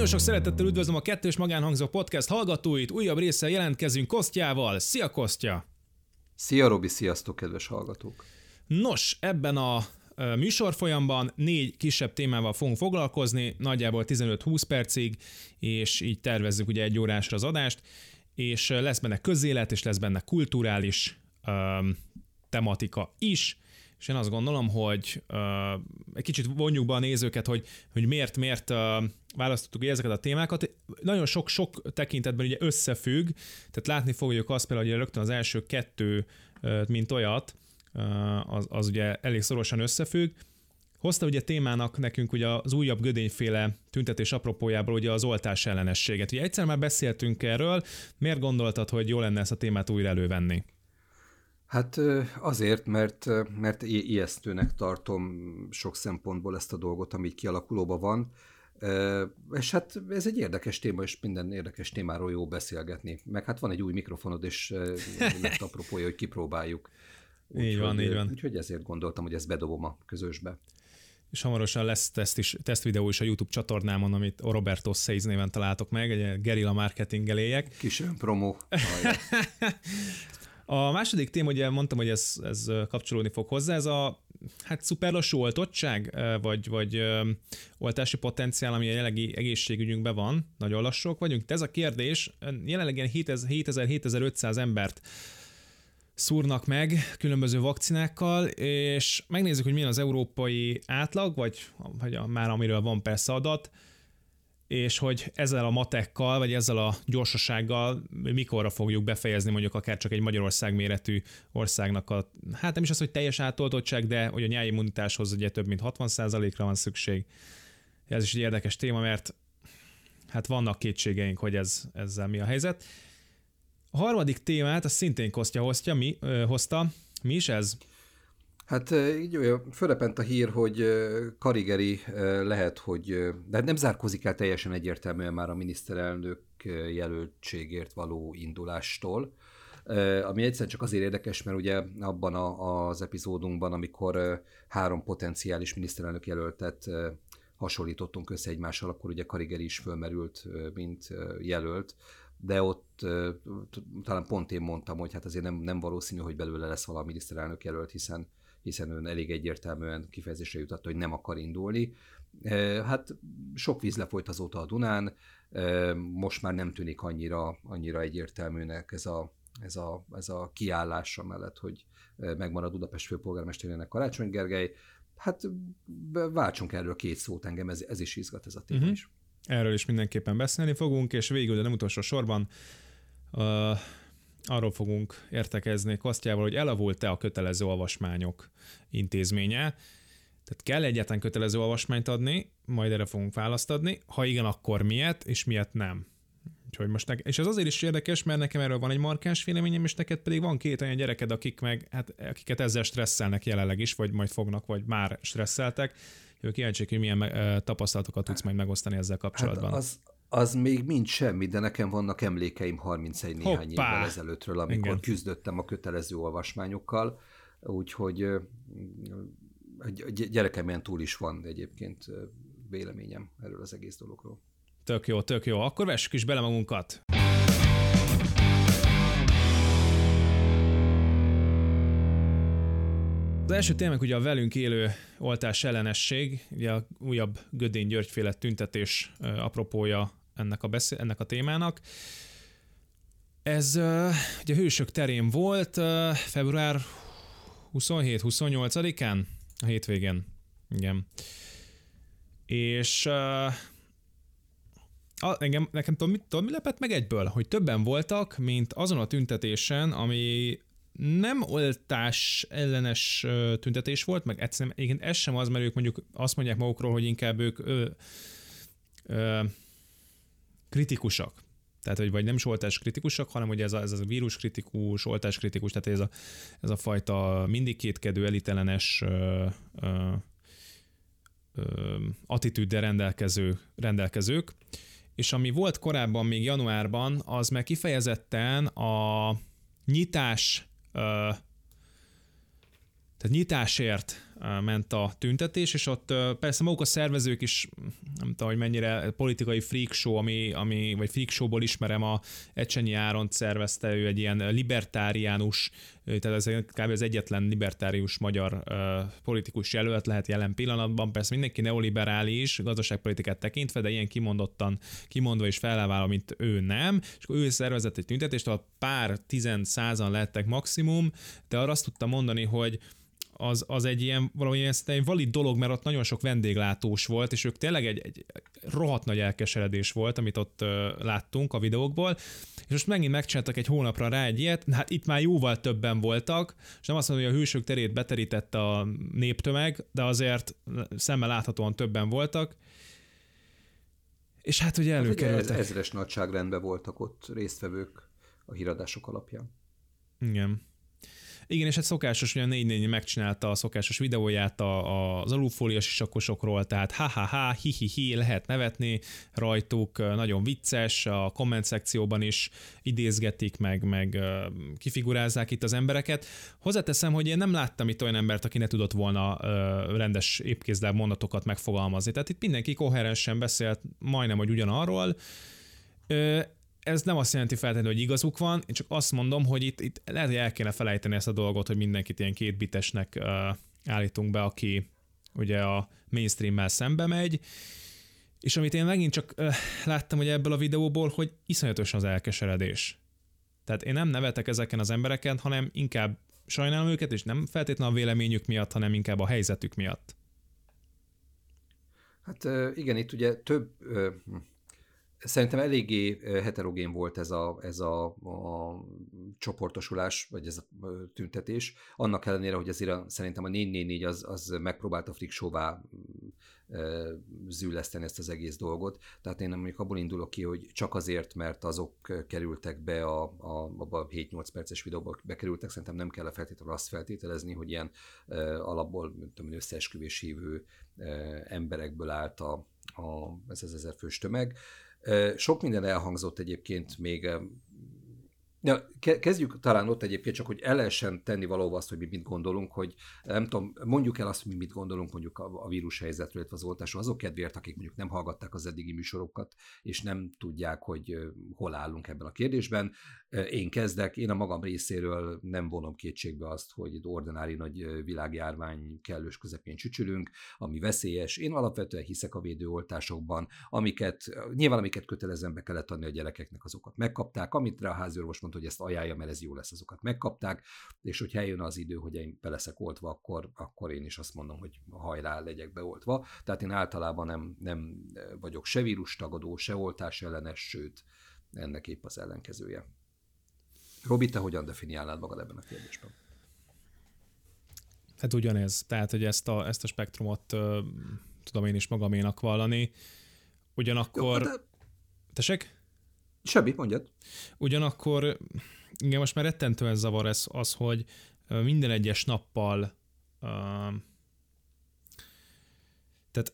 Nagyon sok szeretettel üdvözlöm a Kettős Magánhangzó Podcast hallgatóit, újabb része jelentkezünk Kosztjával. Szia Kosztja! Szia Robi, sziasztok kedves hallgatók! Nos, ebben a műsorfolyamban négy kisebb témával fogunk foglalkozni, nagyjából 15-20 percig, és így tervezzük ugye egy órásra az adást, és lesz benne közélet, és lesz benne kulturális um, tematika is, és én azt gondolom, hogy uh, egy kicsit vonjuk be a nézőket, hogy, hogy miért, miért uh, választottuk ezeket a témákat. Nagyon sok-sok tekintetben ugye összefügg, tehát látni fogjuk azt például, hogy rögtön az első kettő, uh, mint olyat, uh, az, az ugye elég szorosan összefügg. Hozta ugye témának nekünk ugye az újabb gödényféle tüntetés apropójából ugye az oltás ellenességet. Ugye egyszer már beszéltünk erről, miért gondoltad, hogy jó lenne ezt a témát újra elővenni? Hát azért, mert, mert ijesztőnek tartom sok szempontból ezt a dolgot, ami kialakulóban van, és hát ez egy érdekes téma, és minden érdekes témáról jó beszélgetni. Meg hát van egy új mikrofonod, és lett apropója, hogy kipróbáljuk. Úgy, így van, hogy, így van. Úgyhogy ezért gondoltam, hogy ezt bedobom a közösbe. És hamarosan lesz teszt, is, teszt videó is a YouTube csatornámon, amit Roberto Seiz néven találtok meg, egy gerilla marketing eléjek. Kis promo. A második téma, ugye mondtam, hogy ez, ez kapcsolódni fog hozzá, ez a hát szuper lassú oltottság, vagy, vagy oltási potenciál, ami a jelenlegi egészségügyünkben van, nagyon lassúak vagyunk. De ez a kérdés, jelenleg ilyen 7000-7500 embert szúrnak meg különböző vakcinákkal, és megnézzük, hogy milyen az európai átlag, vagy, vagy már amiről van persze adat, és hogy ezzel a matekkal, vagy ezzel a gyorsasággal mikorra fogjuk befejezni mondjuk akár csak egy Magyarország méretű országnak a, hát nem is az, hogy teljes átoltottság, de hogy a nyári immunitáshoz ugye több mint 60%-ra van szükség. Ez is egy érdekes téma, mert hát vannak kétségeink, hogy ez, ezzel mi a helyzet. A harmadik témát, az szintén Kostya hoztja, mi, ö, hozta. Mi is ez? Hát így olyan, fölrepent a hír, hogy Karigeri lehet, hogy, de hát nem zárkozik el teljesen egyértelműen már a miniszterelnök jelöltségért való indulástól, ami egyszerűen csak azért érdekes, mert ugye abban a, az epizódunkban, amikor három potenciális miniszterelnök jelöltet hasonlítottunk össze egymással, akkor ugye Karigeri is fölmerült, mint jelölt, de ott talán pont én mondtam, hogy hát azért nem, nem valószínű, hogy belőle lesz valami miniszterelnök jelölt, hiszen hiszen ön elég egyértelműen kifejezésre jutatta, hogy nem akar indulni. Hát sok víz lefolyt azóta a Dunán, most már nem tűnik annyira, annyira egyértelműnek ez a, ez a, ez a kiállása mellett, hogy megmarad Budapest főpolgármesterének Karácsony Gergely. Hát váltsunk erről két szót, engem ez, ez is izgat ez a téma uh-huh. is. Erről is mindenképpen beszélni fogunk, és végül, de nem utolsó sorban, uh, arról fogunk értekezni Kostjával, hogy elavult-e a kötelező olvasmányok intézménye. Tehát kell egyetlen kötelező olvasmányt adni, majd erre fogunk választ adni. Ha igen, akkor miért, és miért nem. Úgyhogy most ne- és ez azért is érdekes, mert nekem erről van egy markáns véleményem, és neked pedig van két olyan gyereked, akik meg, hát, akiket ezzel stresszelnek jelenleg is, vagy majd fognak, vagy már stresszeltek. Jó, kíváncsi, hogy milyen tapasztalatokat tudsz majd megosztani ezzel kapcsolatban. Hát az, az még mind semmi, de nekem vannak emlékeim 31 néhány Hoppá! évvel ezelőttről, amikor Igen. küzdöttem a kötelező olvasmányokkal, úgyhogy a gyerekemen túl is van egyébként véleményem erről az egész dologról. Tök jó, tök jó. Akkor vessük is bele magunkat. Az első témák ugye a velünk élő oltás ellenesség, ugye a újabb Gödény Györgyféle tüntetés apropója ennek a, beszél, ennek a témának. Ez ugye Hősök terén volt február 27-28-án, a hétvégén. Igen. És a, engem, nekem tudom, mit, tudom, mi lepett meg egyből? Hogy többen voltak, mint azon a tüntetésen, ami nem oltás ellenes tüntetés volt, meg egyszerűen igen, ez sem az, mert ők mondjuk azt mondják magukról, hogy inkább ők ö, ö, kritikusak. Tehát, hogy vagy nem is oltás kritikusak, hanem hogy ez a, ez a vírus kritikus, oltás kritikus, tehát ez a, ez a fajta mindig kétkedő, elitellenes ö, ö, ö, attitűddel rendelkező, rendelkezők. És ami volt korábban, még januárban, az meg kifejezetten a nyitás, ö, tehát nyitásért ment a tüntetés, és ott persze maguk a szervezők is, nem tudom, hogy mennyire politikai freak show, ami, ami vagy freak showból ismerem, a Ecsenyi Áront szervezte, ő egy ilyen libertáriánus, tehát ez kb. az egyetlen libertárius magyar politikus jelölt lehet jelen pillanatban. Persze mindenki neoliberális, gazdaságpolitikát tekintve, de ilyen kimondottan, kimondva és felelválva, mint ő nem. És akkor ő szervezett egy tüntetést, ahol pár tizen százan lettek maximum, de arra azt tudta mondani, hogy az, az egy ilyen valamilyen egy valid dolog, mert ott nagyon sok vendéglátós volt, és ők tényleg egy, egy rohadt nagy elkeseredés volt, amit ott láttunk a videókból, és most megint megcsináltak egy hónapra rá egy ilyet, hát itt már jóval többen voltak, és nem azt mondom, hogy a hősök terét beterített a néptömeg, de azért szemmel láthatóan többen voltak, és hát ugye hát előkerültek. Hát ezres nagyságrendben voltak ott résztvevők a híradások alapján. Igen. Igen, és egy szokásos, hogy a 4 megcsinálta a szokásos videóját a, az alufólias sisakosokról, tehát ha-ha-ha, hi-hi-hi, lehet nevetni rajtuk, nagyon vicces, a komment szekcióban is idézgetik, meg, meg kifigurázzák itt az embereket. Hozzáteszem, hogy én nem láttam itt olyan embert, aki ne tudott volna rendes épkézláb mondatokat megfogalmazni. Tehát itt mindenki koherensen beszélt majdnem, hogy ugyanarról ez nem azt jelenti feltétlenül, hogy igazuk van, én csak azt mondom, hogy itt, itt lehet, hogy el kéne felejteni ezt a dolgot, hogy mindenkit ilyen kétbitesnek állítunk be, aki ugye a mainstream-mel szembe megy, és amit én megint csak uh, láttam hogy ebből a videóból, hogy iszonyatos az elkeseredés. Tehát én nem nevetek ezeken az embereken, hanem inkább sajnálom őket, és nem feltétlenül a véleményük miatt, hanem inkább a helyzetük miatt. Hát igen, itt ugye több Szerintem eléggé heterogén volt ez a, ez a, a csoportosulás, vagy ez a tüntetés. Annak ellenére, hogy azért szerintem a 444 az, az megpróbálta friksóvá zűleszteni ezt az egész dolgot. Tehát én mondjuk abból indulok ki, hogy csak azért, mert azok kerültek be a, a, a 7-8 perces videóba bekerültek, szerintem nem kell feltétlenül azt feltételezni, hogy ilyen alapból tudom, összeesküvés hívő emberekből állt a, a, ez az ezer fős tömeg. Sok minden elhangzott egyébként még Ja, kezdjük talán ott egyébként csak, hogy el lehessen tenni valóban azt, hogy mi mit gondolunk, hogy nem tudom, mondjuk el azt, hogy mi mit gondolunk mondjuk a, a vírus helyzetről, illetve az oltásról, azok kedvéért, akik mondjuk nem hallgatták az eddigi műsorokat, és nem tudják, hogy hol állunk ebben a kérdésben. Én kezdek, én a magam részéről nem vonom kétségbe azt, hogy egy ordinári nagy világjárvány kellős közepén csücsülünk, ami veszélyes. Én alapvetően hiszek a védőoltásokban, amiket, nyilván amiket kötelezően be kellett adni a gyerekeknek, azokat megkapták, amit rá a háziorvos mondta, hogy ezt ajánlja, mert ez jó lesz, azokat megkapták, és hogy eljön az idő, hogy én be leszek oltva, akkor, akkor én is azt mondom, hogy hajrá, legyek beoltva. Tehát én általában nem, nem vagyok se vírustagadó, se oltás ellenes, sőt, ennek épp az ellenkezője. Robi, te hogyan definiálnád magad ebben a kérdésben? Hát ugyanez. Tehát, hogy ezt a, ezt a spektrumot tudom én is magaménak vallani. Ugyanakkor... Jó, de... Tessék? Semmi, mondjad. Ugyanakkor, igen, most már rettentően zavar ez az, hogy minden egyes nappal uh, tehát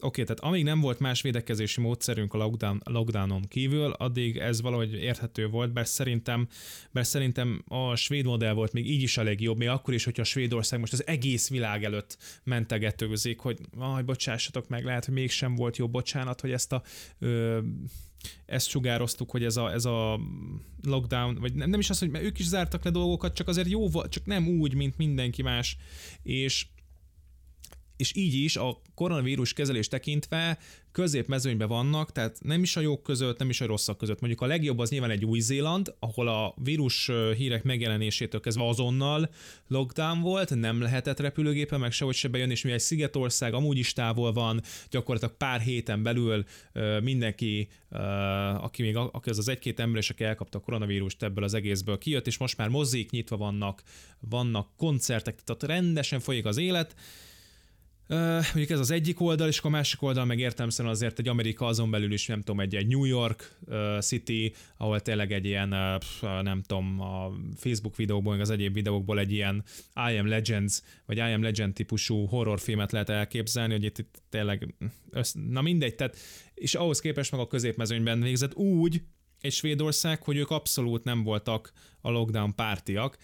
oké, tehát amíg nem volt más védekezési módszerünk a lockdown, lockdownon kívül, addig ez valahogy érthető volt, bár szerintem, bár szerintem a svéd modell volt még így is elég jobb, még akkor is, hogyha a Svédország most az egész világ előtt mentegetőzik, hogy aj, bocsássatok meg, lehet, hogy mégsem volt jó, bocsánat, hogy ezt a ö, ezt sugároztuk, hogy ez a, ez a lockdown, vagy nem, nem is az, hogy ők is zártak le dolgokat, csak azért jó, csak nem úgy, mint mindenki más, és és így is a koronavírus kezelés tekintve középmezőnyben vannak, tehát nem is a jók között, nem is a rosszak között. Mondjuk a legjobb az nyilván egy Új-Zéland, ahol a vírus hírek megjelenésétől kezdve azonnal lockdown volt, nem lehetett repülőgépen meg sehogy se bejönni, és mi egy szigetország amúgy is távol van, gyakorlatilag pár héten belül mindenki, aki még aki az az egy-két ember, és aki elkapta a koronavírust ebből az egészből kijött, és most már mozik nyitva vannak, vannak koncertek, tehát rendesen folyik az élet, mondjuk ez az egyik oldal, és a másik oldal meg értelmszerűen azért egy Amerika azon belül is, nem tudom, egy, egy New York City, ahol tényleg egy ilyen, nem tudom, a Facebook videókból, meg az egyéb videókból egy ilyen I Am Legends, vagy I Am Legend típusú horrorfilmet lehet elképzelni, hogy itt, itt tényleg, össz, na mindegy, tehát, és ahhoz képest meg a középmezőnyben végzett úgy, egy Svédország, hogy ők abszolút nem voltak a lockdown pártiak,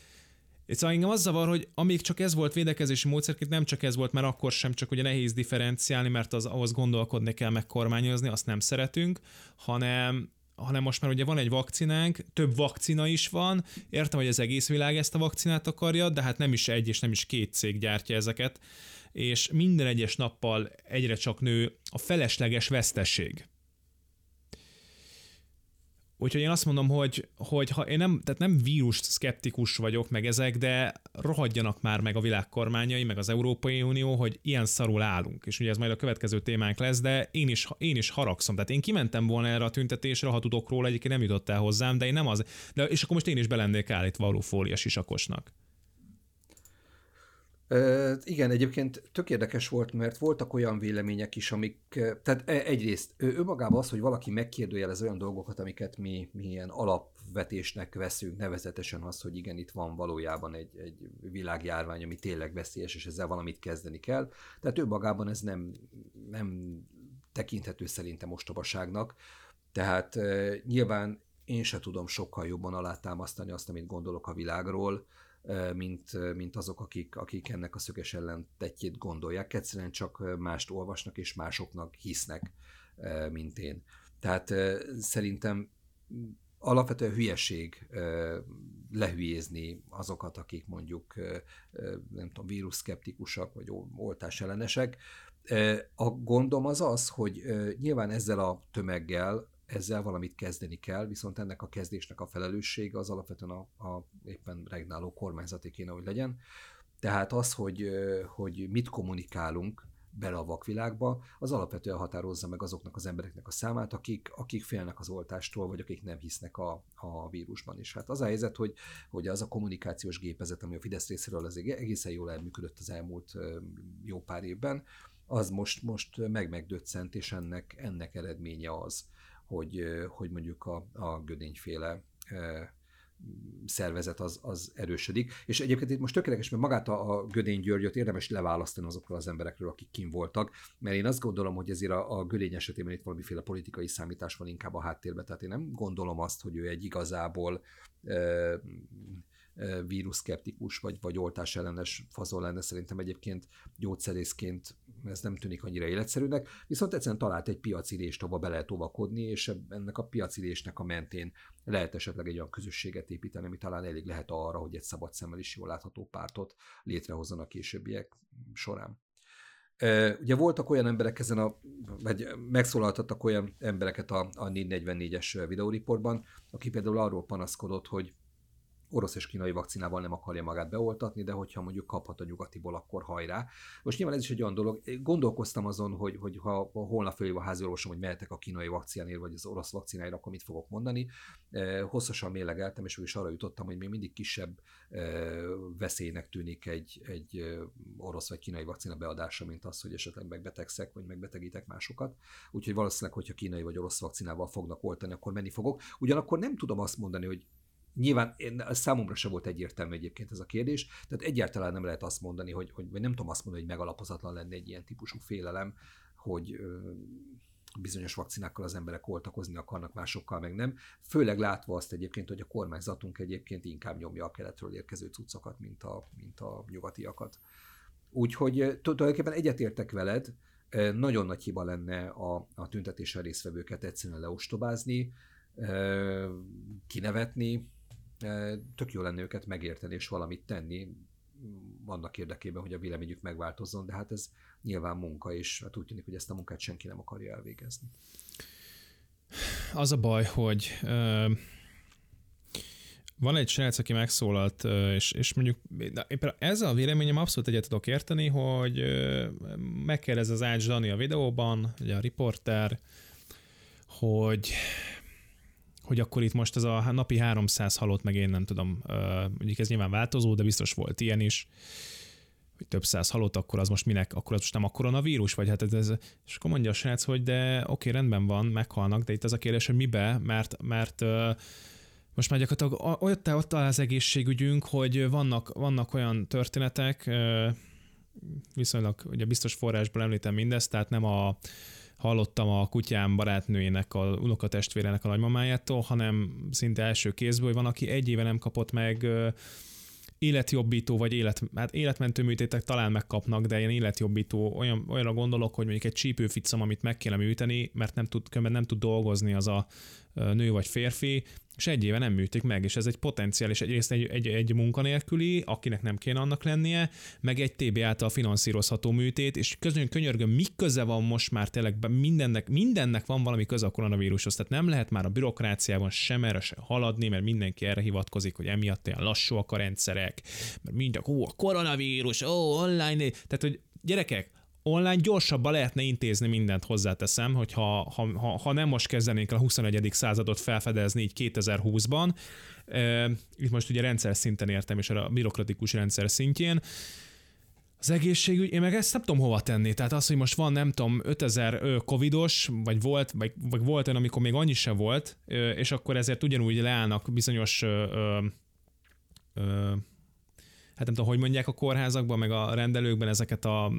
Szóval engem az zavar, hogy amíg csak ez volt védekezési módszerként, nem csak ez volt, mert akkor sem csak ugye nehéz differenciálni, mert az, ahhoz gondolkodni kell, meg kormányozni, azt nem szeretünk, hanem hanem most már ugye van egy vakcinánk, több vakcina is van, értem, hogy az egész világ ezt a vakcinát akarja, de hát nem is egy és nem is két cég gyártja ezeket, és minden egyes nappal egyre csak nő a felesleges vesztesség. Úgyhogy én azt mondom, hogy, hogy ha én nem, tehát nem vírus szkeptikus vagyok meg ezek, de rohadjanak már meg a világ kormányai, meg az Európai Unió, hogy ilyen szarul állunk. És ugye ez majd a következő témánk lesz, de én is, én is haragszom. Tehát én kimentem volna erre a tüntetésre, ha tudok róla, egyébként nem jutott el hozzám, de én nem az. De, és akkor most én is belennék állítva alufólia sisakosnak. Igen, egyébként tök érdekes volt, mert voltak olyan vélemények is, amik, tehát e, egyrészt önmagában az, hogy valaki megkérdőjelez olyan dolgokat, amiket mi, mi ilyen alapvetésnek veszünk, nevezetesen az, hogy igen, itt van valójában egy, egy világjárvány, ami tényleg veszélyes, és ezzel valamit kezdeni kell. Tehát önmagában ez nem, nem tekinthető szerintem ostobaságnak. Tehát nyilván én se tudom sokkal jobban alátámasztani azt, amit gondolok a világról, mint, mint azok, akik, akik ennek a szöges ellentetjét gondolják. Egyszerűen csak mást olvasnak, és másoknak hisznek, mint én. Tehát szerintem alapvetően hülyeség lehülyézni azokat, akik mondjuk nem tudom, vírusszkeptikusak, vagy oltás ellenesek. A gondom az az, hogy nyilván ezzel a tömeggel ezzel valamit kezdeni kell, viszont ennek a kezdésnek a felelőssége az alapvetően a, a éppen regnáló kormányzati kéne, hogy legyen. Tehát az, hogy, hogy mit kommunikálunk bele a vakvilágba, az alapvetően határozza meg azoknak az embereknek a számát, akik, akik félnek az oltástól, vagy akik nem hisznek a, a vírusban is. Hát az a helyzet, hogy, hogy az a kommunikációs gépezet, ami a Fidesz részéről az egészen jól elműködött az elmúlt jó pár évben, az most, most meg megdöccent, és ennek, ennek eredménye az, hogy, hogy mondjuk a, a gödényféle szervezet az, az erősödik. És egyébként itt most tökéletes, mert magát a, a Gödény Györgyöt érdemes leválasztani azokról az emberekről, akik kim voltak, mert én azt gondolom, hogy ezért a, a Gödény esetében itt valamiféle politikai számítás van inkább a háttérben, tehát én nem gondolom azt, hogy ő egy igazából vírusszkeptikus vagy, vagy oltás ellenes fazon lenne, szerintem egyébként gyógyszerészként ez nem tűnik annyira életszerűnek, viszont egyszerűen talált egy piacirést, ahova be lehet óvakodni, és ennek a piacirésnek a mentén lehet esetleg egy olyan közösséget építeni, ami talán elég lehet arra, hogy egy szabad szemmel is jól látható pártot létrehozzanak későbbiek során. Ugye voltak olyan emberek ezen a, vagy megszólaltattak olyan embereket a, a 444-es videóriportban, aki például arról panaszkodott, hogy orosz és kínai vakcinával nem akarja magát beoltatni, de hogyha mondjuk kaphat a nyugatiból, akkor hajrá. Most nyilván ez is egy olyan dolog, gondolkoztam azon, hogy, hogy ha holnap fölhív a háziorvosom, hogy mehetek a kínai vakcináért, vagy az orosz vakcináért, akkor mit fogok mondani. Hosszasan mélegeltem, és is arra jutottam, hogy még mindig kisebb veszélynek tűnik egy, egy orosz vagy kínai vakcina beadása, mint az, hogy esetleg megbetegszek, vagy megbetegítek másokat. Úgyhogy valószínűleg, hogyha kínai vagy orosz vakcinával fognak oltani, akkor menni fogok. Ugyanakkor nem tudom azt mondani, hogy Nyilván én, számomra se volt egyértelmű egyébként ez a kérdés, tehát egyáltalán nem lehet azt mondani, hogy, hogy vagy nem tudom azt mondani, hogy megalapozatlan lenne egy ilyen típusú félelem, hogy bizonyos vakcinákkal az emberek oltakozni akarnak, másokkal meg nem. Főleg látva azt egyébként, hogy a kormányzatunk egyébként inkább nyomja a keletről érkező cuccokat, mint a, mint a nyugatiakat. Úgyhogy tulajdonképpen egyetértek veled, nagyon nagy hiba lenne a, a tüntetéssel résztvevőket egyszerűen leostobázni, kinevetni, tök jó lenne őket megérteni és valamit tenni annak érdekében, hogy a véleményük megváltozzon, de hát ez nyilván munka, és hát úgy tűnik, hogy ezt a munkát senki nem akarja elvégezni. Az a baj, hogy ö, van egy srác, aki megszólalt, és, és mondjuk éppen ezzel a véleményem abszolút egyet tudok érteni, hogy megkérdez az Ács Dani a videóban, ugye a riporter, hogy hogy akkor itt most ez a napi 300 halott, meg én nem tudom, mondjuk ez nyilván változó, de biztos volt ilyen is, hogy több száz halott, akkor az most minek, akkor az most nem a koronavírus, vagy hát ez, és akkor mondja a srác, hogy de oké, rendben van, meghalnak, de itt az a kérdés, hogy mibe, mert, mert most már gyakorlatilag ott, ott az egészségügyünk, hogy vannak, vannak olyan történetek, viszonylag ugye biztos forrásból említem mindezt, tehát nem a hallottam a kutyám barátnőjének, a unokatestvérenek a nagymamájától, hanem szinte első kézből, hogy van, aki egy éve nem kapott meg életjobbító vagy élet, hát életmentő műtétek talán megkapnak, de ilyen életjobbító, olyan, olyanra gondolok, hogy mondjuk egy csípőficam, amit meg kéne műteni, mert nem tud, nem tud dolgozni az a nő vagy férfi, és egy éve nem műtik meg, és ez egy potenciális, egyrészt egy, egy, egy munkanélküli, akinek nem kéne annak lennie, meg egy TB által finanszírozható műtét, és közön könyörgöm, mi köze van most már tényleg mindennek, mindennek van valami köze a koronavírushoz, tehát nem lehet már a bürokráciában sem erre se haladni, mert mindenki erre hivatkozik, hogy emiatt ilyen lassúak a rendszerek, mert mindenki, ó, a koronavírus, ó, online, tehát hogy gyerekek, online gyorsabban lehetne intézni mindent, hozzáteszem, hogy ha, ha, ha, nem most kezdenénk a 21. századot felfedezni így 2020-ban, e, itt most ugye rendszer szinten értem, és a bürokratikus rendszer szintjén, az egészségügy, én meg ezt nem tudom hova tenni. Tehát az, hogy most van, nem tudom, 5000 covidos, vagy volt, vagy, vagy volt olyan, amikor még annyi se volt, és akkor ezért ugyanúgy leállnak bizonyos ö, ö, hát nem tudom, hogy mondják a kórházakban, meg a rendelőkben ezeket a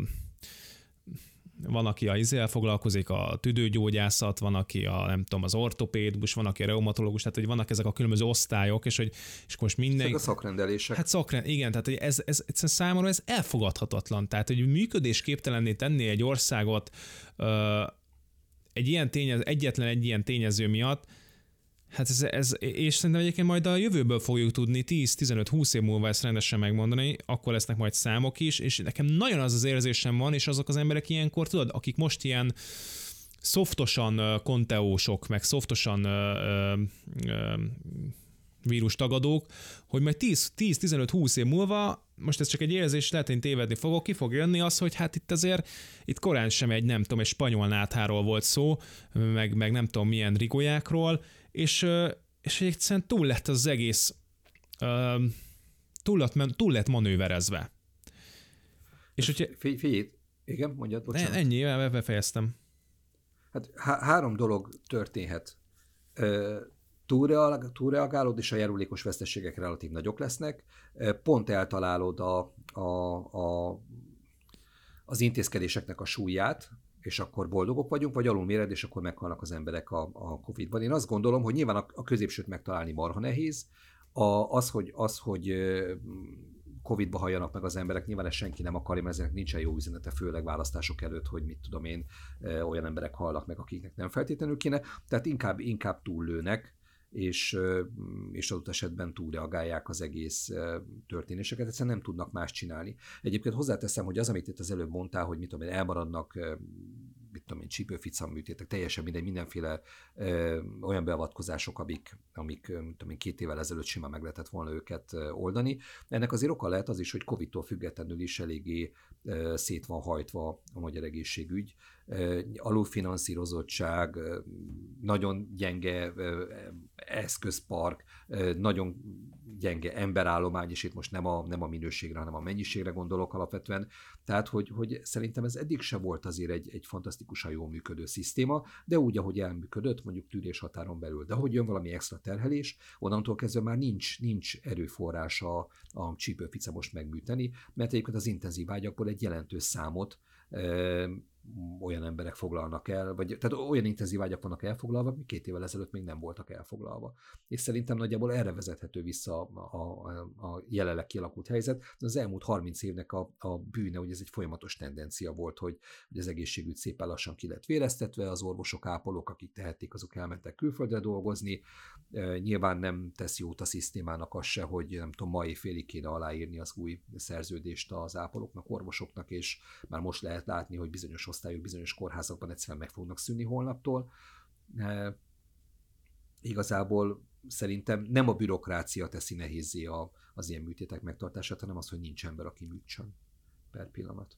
van, aki a izél foglalkozik, a tüdőgyógyászat, van, aki a, nem tudom, az ortopédus, van, aki a reumatológus, tehát hogy vannak ezek a különböző osztályok, és hogy és most minden... Ezek a szakrendelések. Hát szakrend, igen, tehát hogy ez, ez, ez számomra ez elfogadhatatlan. Tehát, hogy működésképtelenné tenni egy országot ö, egy ilyen tényező, egyetlen egy ilyen tényező miatt, Hát ez, ez, és szerintem egyébként majd a jövőből fogjuk tudni 10-15-20 év múlva ezt rendesen megmondani, akkor lesznek majd számok is, és nekem nagyon az az érzésem van, és azok az emberek ilyenkor, tudod, akik most ilyen szoftosan konteósok, meg szoftosan vírustagadók, hogy majd 10-15-20 év múlva, most ez csak egy érzés, lehet, hogy tévedni fogok, ki fog jönni az, hogy hát itt azért, itt korán sem egy, nem tudom, egy spanyol nátháról volt szó, meg, meg nem tudom milyen rigolyákról, és, és egyszerűen túl lett az egész, túl lett, túl lett manőverezve. És hogyha... Figyelj, igen, mondjad, bocsánat. Ennyi, befejeztem. Hát há- három dolog történhet. túlreagálod, és a járulékos veszteségek relatív nagyok lesznek. Pont eltalálod a, a, a, az intézkedéseknek a súlyát, és akkor boldogok vagyunk, vagy alulméred, és akkor meghalnak az emberek a, a Covid-ban. Én azt gondolom, hogy nyilván a, a középsőt megtalálni marha nehéz, a, az, hogy, az, hogy Covid-ba halljanak meg az emberek, nyilván ezt senki nem akarja, mert ezek nincsen jó üzenete, főleg választások előtt, hogy mit tudom én, olyan emberek hallnak meg, akiknek nem feltétlenül kéne, tehát inkább, inkább túllőnek, és, és adott esetben túlreagálják az egész történéseket, egyszerűen nem tudnak más csinálni. Egyébként hozzáteszem, hogy az, amit itt az előbb mondtál, hogy mit tudom én, elmaradnak mit tudom én, csípőficam műtétek, teljesen mindegy, mindenféle ö, olyan beavatkozások, amik, amik mit tudom én, két évvel ezelőtt simán meg lehetett volna őket oldani. Ennek azért oka lehet az is, hogy Covid-tól függetlenül is eléggé ö, szét van hajtva a magyar egészségügy. Alulfinanszírozottság, nagyon gyenge eszközpark, nagyon gyenge emberállomány, és itt most nem a, nem a minőségre, hanem a mennyiségre gondolok alapvetően. Tehát, hogy, hogy szerintem ez eddig se volt azért egy, egy fantasztikusan jól működő szisztéma, de úgy, ahogy elműködött, mondjuk tűrés határon belül. De hogy jön valami extra terhelés, onnantól kezdve már nincs, nincs erőforrása a, a csípőfica most megműteni, mert egyébként az intenzív ágyakból egy jelentős számot olyan emberek foglalnak el, vagy tehát olyan intenzív ágyak vannak elfoglalva, ami két évvel ezelőtt még nem voltak elfoglalva. És szerintem nagyjából erre vezethető vissza a, a, a jelenleg kialakult helyzet. Az elmúlt 30 évnek a, a bűne, hogy ez egy folyamatos tendencia volt, hogy, hogy az egészségügy szépen lassan ki lett véreztetve, az orvosok, ápolók, akik tehették, azok elmentek külföldre dolgozni. E, nyilván nem tesz jót a szisztémának az se, hogy nem tudom, mai félig kéne aláírni az új szerződést az ápolóknak, orvosoknak, és már most lehet látni, hogy bizonyos osztályok bizonyos kórházakban egyszerűen meg fognak szűnni holnaptól. E, igazából szerintem nem a bürokrácia teszi nehézé a, az ilyen műtétek megtartását, hanem az, hogy nincs ember, aki műtsön per pillanat.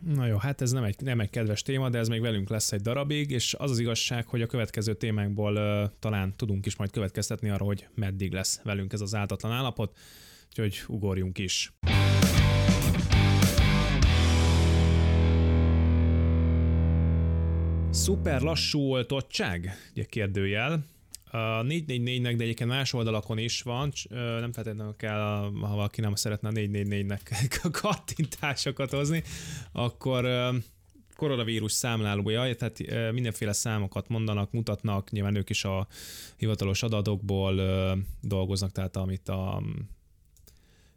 Na jó, hát ez nem egy, nem egy kedves téma, de ez még velünk lesz egy darabig, és az az igazság, hogy a következő témákból uh, talán tudunk is majd következtetni arra, hogy meddig lesz velünk ez az áltatlan állapot, úgyhogy ugorjunk is. Szuper lassú oltottság? Ugye kérdőjel. A 444-nek, de egyébként más oldalakon is van, nem feltétlenül kell, ha valaki nem szeretne a 444-nek kattintásokat hozni, akkor koronavírus számlálója, tehát mindenféle számokat mondanak, mutatnak, nyilván ők is a hivatalos adatokból dolgoznak, tehát amit a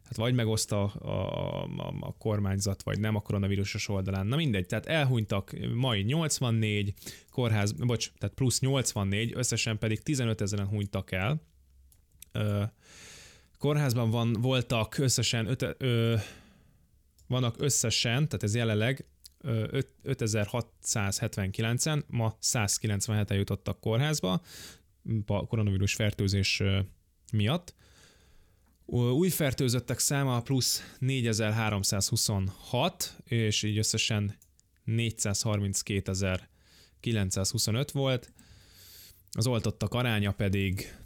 hát vagy megoszta a, a, a kormányzat, vagy nem a koronavírusos oldalán. Na mindegy, tehát elhunytak mai 84, kórház, bocs, tehát plusz 84, összesen pedig 15 ezeren hunytak el. Ö, kórházban van, voltak összesen, öt, ö, vannak összesen, tehát ez jelenleg 5679-en, ma 197-en jutottak kórházba koronavírus fertőzés miatt. Új fertőzöttek száma plusz 4326, és így összesen 432.925 volt. Az oltottak aránya pedig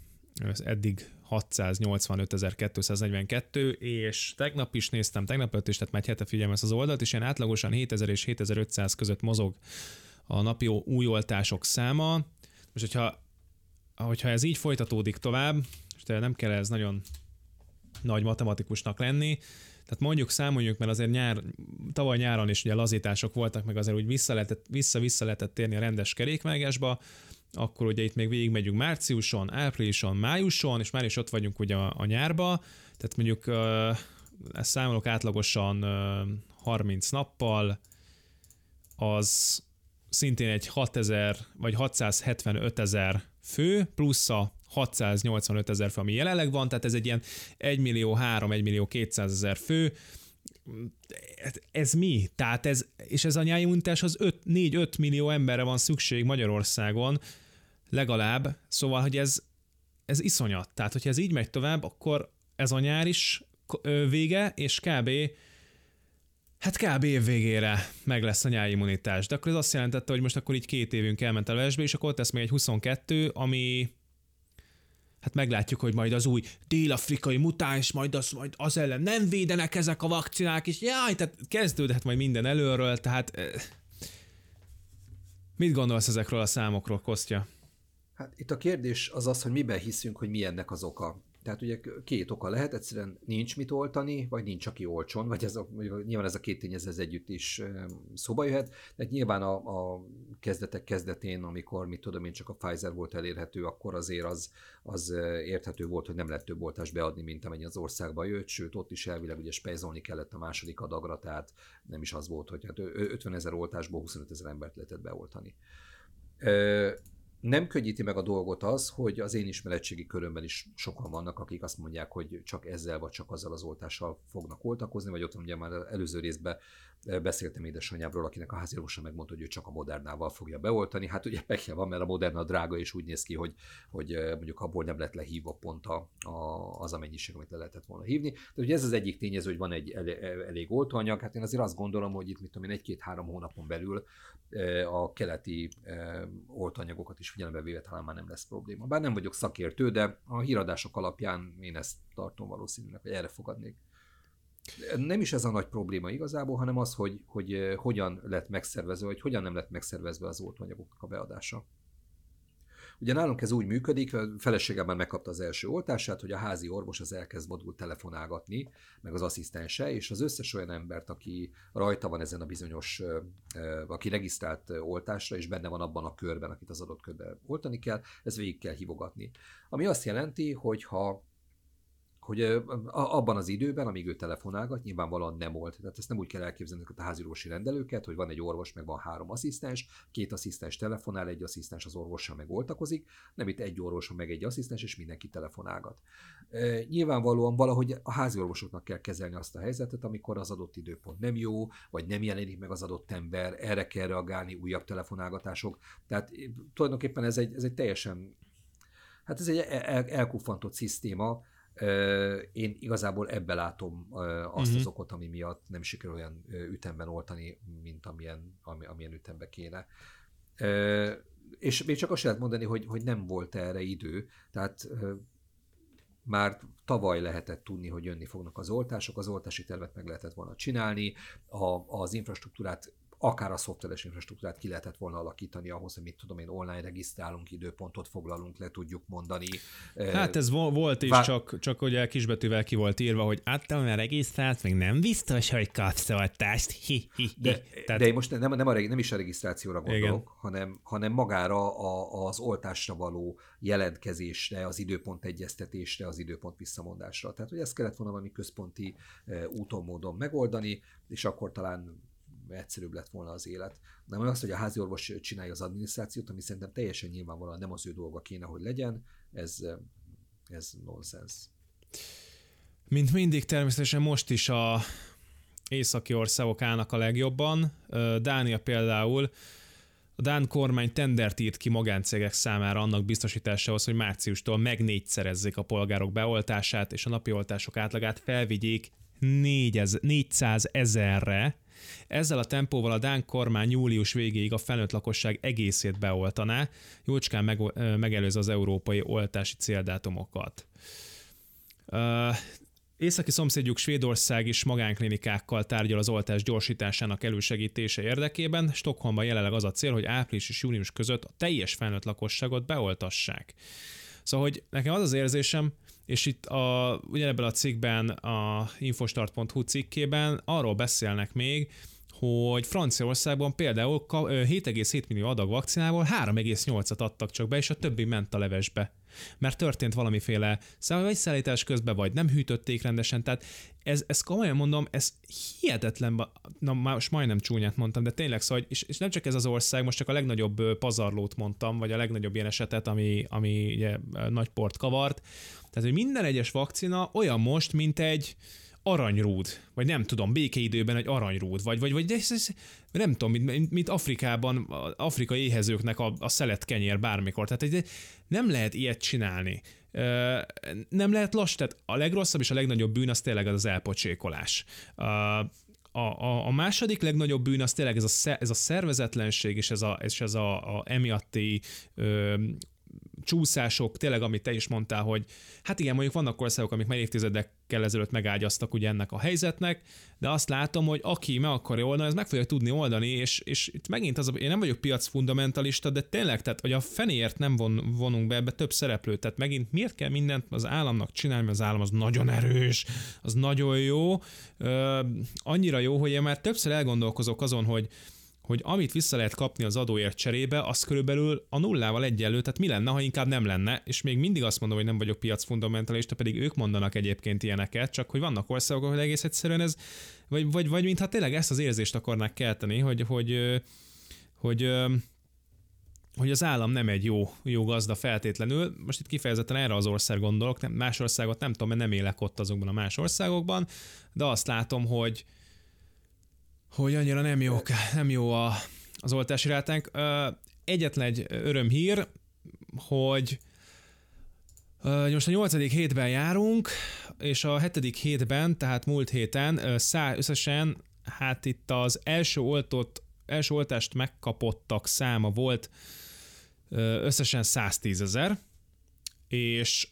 eddig 685.242, és tegnap is néztem, tegnap előtt is, tehát már hete figyelem ezt az oldalt, és ilyen átlagosan 7000 és 7500 között mozog a napi új oltások száma. Most, hogyha, hogyha ez így folytatódik tovább, és nem kell ez nagyon nagy matematikusnak lenni, tehát mondjuk számoljuk, mert azért nyár, tavaly nyáron is ugye lazítások voltak, meg azért úgy vissza, lehetett, vissza-vissza lehetett térni a rendes kerékvágásba, akkor ugye itt még végigmegyünk márciuson, áprilison, májuson, és már is ott vagyunk ugye a, a nyárba, tehát mondjuk ezt számolok átlagosan uh, 30 nappal, az szintén egy 6000 vagy 675 ezer fő, plusz a 685 ezer fő, ami jelenleg van, tehát ez egy ilyen 1 millió 3, 1 millió 200 ezer fő, ez mi? Tehát ez, és ez a nyári unitás az 4-5 millió emberre van szükség Magyarországon, legalább, szóval, hogy ez, ez iszonyat. Tehát, hogyha ez így megy tovább, akkor ez a nyár is vége, és kb. Hát kb. év végére meg lesz a nyári. De akkor ez azt jelentette, hogy most akkor így két évünk elment a levesbe, és akkor ott lesz még egy 22, ami hát meglátjuk, hogy majd az új dél-afrikai mutáns, majd az, majd az ellen nem védenek ezek a vakcinák, és jaj, tehát kezdődhet majd minden előről, tehát mit gondolsz ezekről a számokról, Kostya? Hát itt a kérdés az az, hogy miben hiszünk, hogy mi ennek az oka. Tehát ugye két oka lehet, egyszerűen nincs mit oltani, vagy nincs, aki olcson, vagy ez a, nyilván ez a két tényező ez együtt is szóba jöhet. De nyilván a, a kezdetek kezdetén, amikor, mit tudom én, csak a Pfizer volt elérhető, akkor azért az, az érthető volt, hogy nem lett több oltást beadni, mint amennyi az országba jött, sőt ott is elvileg ugye spejzolni kellett a második adagra, tehát nem is az volt, hogy hát 50 ezer oltásból 25 ezer embert lehetett beoltani nem könnyíti meg a dolgot az, hogy az én ismeretségi körömben is sokan vannak, akik azt mondják, hogy csak ezzel vagy csak azzal az oltással fognak oltakozni, vagy ott ugye már előző részben beszéltem édesanyámról, akinek a háziorvosa megmondta, hogy ő csak a Modernával fogja beoltani. Hát ugye pekje van, mert a Moderna drága, és úgy néz ki, hogy, hogy mondjuk abból nem lett lehívva pont a, a, az a mennyiség, amit le lehetett volna hívni. De ugye ez az egyik tényező, hogy van egy elég, elég oltóanyag. Hát én azért azt gondolom, hogy itt mit tudom én, egy-két-három hónapon belül a keleti oltóanyagokat is figyelembe véve talán már nem lesz probléma. Bár nem vagyok szakértő, de a híradások alapján én ezt tartom valószínűleg, hogy erre fogadnék. Nem is ez a nagy probléma igazából, hanem az, hogy, hogy hogyan lett megszervezve, vagy hogyan nem lett megszervezve az oltóanyagoknak a beadása. Ugye nálunk ez úgy működik, a feleségem megkapta az első oltását, hogy a házi orvos az elkezd modul telefonálgatni, meg az asszisztense, és az összes olyan embert, aki rajta van ezen a bizonyos, aki regisztrált oltásra, és benne van abban a körben, akit az adott körben oltani kell, ez végig kell hívogatni. Ami azt jelenti, hogy ha hogy abban az időben, amíg ő telefonálgat, nyilvánvalóan nem volt. Tehát ezt nem úgy kell elképzelni a házirvosi rendelőket, hogy van egy orvos, meg van három asszisztens, két asszisztens telefonál, egy asszisztens az orvossal meg oltakozik, nem itt egy orvos, meg egy asszisztens, és mindenki telefonálgat. Nyilvánvalóan valahogy a háziorvosoknak kell kezelni azt a helyzetet, amikor az adott időpont nem jó, vagy nem jelenik meg az adott ember, erre kell reagálni, újabb telefonálgatások. Tehát tulajdonképpen ez egy, ez egy teljesen Hát ez egy el, elkuffantott szisztéma, én igazából ebbe látom azt uh-huh. az okot, ami miatt nem sikerül olyan ütemben oltani, mint amilyen, amilyen ütemben kéne. És még csak azt lehet mondani, hogy, hogy nem volt erre idő, tehát már tavaly lehetett tudni, hogy jönni fognak az oltások, az oltási tervet meg lehetett volna csinálni, a, az infrastruktúrát akár a szoftveres infrastruktúrát ki lehetett volna alakítani ahhoz, hogy mit tudom én, online regisztrálunk, időpontot foglalunk, le tudjuk mondani. Hát ez volt is, Vá- csak, csak ugye kisbetűvel ki volt írva, hogy adtam a regisztrált, még nem biztos, hogy kapsz oltást. Hi, hi, hi. De, Tehát... de én most nem, nem, a, nem is a regisztrációra gondolok, hanem, hanem magára a, az oltásra való jelentkezésre, az időpont egyeztetésre, az időpont visszamondásra. Tehát, hogy ezt kellett volna valami központi úton, módon megoldani, és akkor talán egyszerűbb lett volna az élet. Nem az, hogy a házi orvos csinálja az adminisztrációt, ami szerintem teljesen nyilvánvalóan nem az ő dolga kéne, hogy legyen, ez, ez nonsens. Mint mindig, természetesen most is a északi országok állnak a legjobban. Dánia például a Dán kormány tendert írt ki magáncégek számára annak biztosításához, hogy márciustól meg négyszerezzék a polgárok beoltását, és a napi oltások átlagát felvigyék 400 ezerre, ezzel a tempóval a Dán kormány július végéig a felnőtt lakosság egészét beoltaná, jócskán meg, megelőz az európai oltási céldátumokat. Uh, Északi szomszédjuk Svédország is magánklinikákkal tárgyal az oltás gyorsításának elősegítése érdekében. Stockholmban jelenleg az a cél, hogy április és június között a teljes felnőtt lakosságot beoltassák. Szóval, hogy nekem az az érzésem, és itt a, ugyanebben a cikkben, a infostart.hu cikkében arról beszélnek még, hogy Franciaországban például 7,7 millió adag vakcinával 3,8-at adtak csak be, és a többi ment a levesbe. Mert történt valamiféle vagy szállítás közben, vagy nem hűtötték rendesen, tehát ez, ez komolyan mondom, ez hihetetlen, na most majdnem csúnyát mondtam, de tényleg szóval, és, és nem csak ez az ország, most csak a legnagyobb pazarlót mondtam, vagy a legnagyobb ilyen esetet, ami, ami ugye, nagy port kavart, tehát, hogy minden egyes vakcina olyan most, mint egy aranyrúd, vagy nem tudom, békeidőben egy aranyrúd, vagy, vagy, vagy de ez, ez, nem tudom, mint, mint Afrikában, afrikai éhezőknek a, a szelet kenyér bármikor. Tehát nem lehet ilyet csinálni. Nem lehet lass, tehát a legrosszabb és a legnagyobb bűn az tényleg az elpocsékolás. A, a, a második legnagyobb bűn az tényleg ez a, ez a szervezetlenség és ez a, és ez a, a emiatti ö, csúszások, tényleg amit te is mondtál, hogy hát igen, mondjuk vannak országok, amik már évtizedekkel ezelőtt megágyaztak ugye ennek a helyzetnek, de azt látom, hogy aki meg akarja oldani, ez meg fogja tudni oldani, és, és itt megint az, én nem vagyok piac fundamentalista, de tényleg, tehát hogy a fenéért nem von, vonunk be ebbe több szereplőt, tehát megint miért kell mindent az államnak csinálni, mert az állam az nagyon erős, az nagyon jó, ö, annyira jó, hogy én már többször elgondolkozok azon, hogy hogy amit vissza lehet kapni az adóért cserébe, az körülbelül a nullával egyenlő, tehát mi lenne, ha inkább nem lenne, és még mindig azt mondom, hogy nem vagyok piac fundamentalista, pedig ők mondanak egyébként ilyeneket, csak hogy vannak országok, ahol egész egyszerűen ez, vagy, vagy, vagy mintha tényleg ezt az érzést akarnák kelteni, hogy, hogy, hogy, hogy hogy az állam nem egy jó, jó gazda feltétlenül. Most itt kifejezetten erre az ország gondolok, nem, más országot nem tudom, mert nem élek ott azokban a más országokban, de azt látom, hogy, hogy annyira nem jó, nem jó a, az oltási rátánk. Egyetlen egy örömhír, hogy most a nyolcadik hétben járunk, és a hetedik hétben, tehát múlt héten szá, összesen, hát itt az első oltott, első oltást megkapottak száma volt összesen 110 ezer, és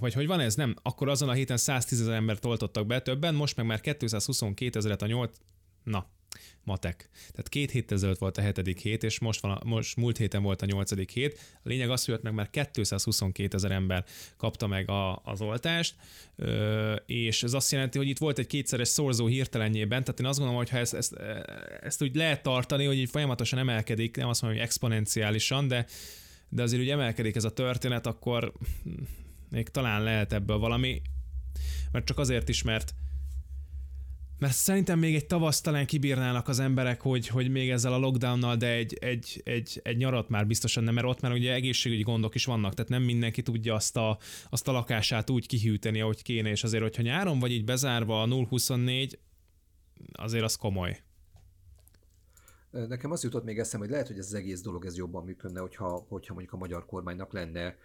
vagy hogy van ez, nem, akkor azon a héten 110 ezer embert oltottak be többen, most meg már 222 ezeret a 8, na, matek. Tehát két héttel ezelőtt volt a hetedik hét, és most, van a, most múlt héten volt a nyolcadik hét. A lényeg az, hogy meg már 222 ezer ember kapta meg a, az oltást, és ez azt jelenti, hogy itt volt egy kétszeres szorzó hirtelenjében, tehát én azt gondolom, hogy ha ezt, ezt, ezt úgy lehet tartani, hogy így folyamatosan emelkedik, nem azt mondom, hogy exponenciálisan, de, de azért úgy emelkedik ez a történet, akkor még talán lehet ebből valami, mert csak azért is, mert mert szerintem még egy tavasz talán kibírnának az emberek, hogy, hogy még ezzel a lockdownnal, de egy, egy, egy, egy nyarat már biztosan nem, mert ott már ugye egészségügyi gondok is vannak, tehát nem mindenki tudja azt a, azt a lakását úgy kihűteni, ahogy kéne, és azért, hogyha nyáron vagy így bezárva a 0-24, azért az komoly. Nekem az jutott még eszem, hogy lehet, hogy ez az egész dolog ez jobban működne, hogyha, hogyha mondjuk a magyar kormánynak lenne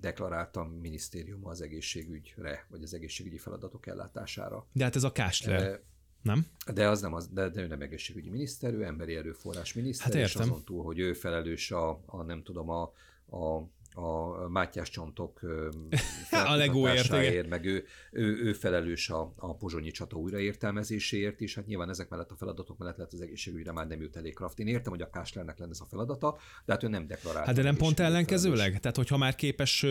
deklaráltam minisztérium az egészségügyre, vagy az egészségügyi feladatok ellátásására. De hát ez a Kásler, nem? De az nem az, de, de ő nem egészségügyi miniszter, ő emberi erőforrás miniszter, hát és azon túl, hogy ő felelős a, a nem tudom, a, a a Mátyás csontok a legóért, meg ő, ő, ő felelős a, a pozsonyi csata újraértelmezéséért is, hát nyilván ezek mellett a feladatok mellett lehet az egészségügyre már nem jut elég kraft. Én értem, hogy a Káslernek lenne ez a feladata, de hát ő nem deklarált. Hát de nem pont ellenkezőleg? Felelős. Tehát, hogyha már képes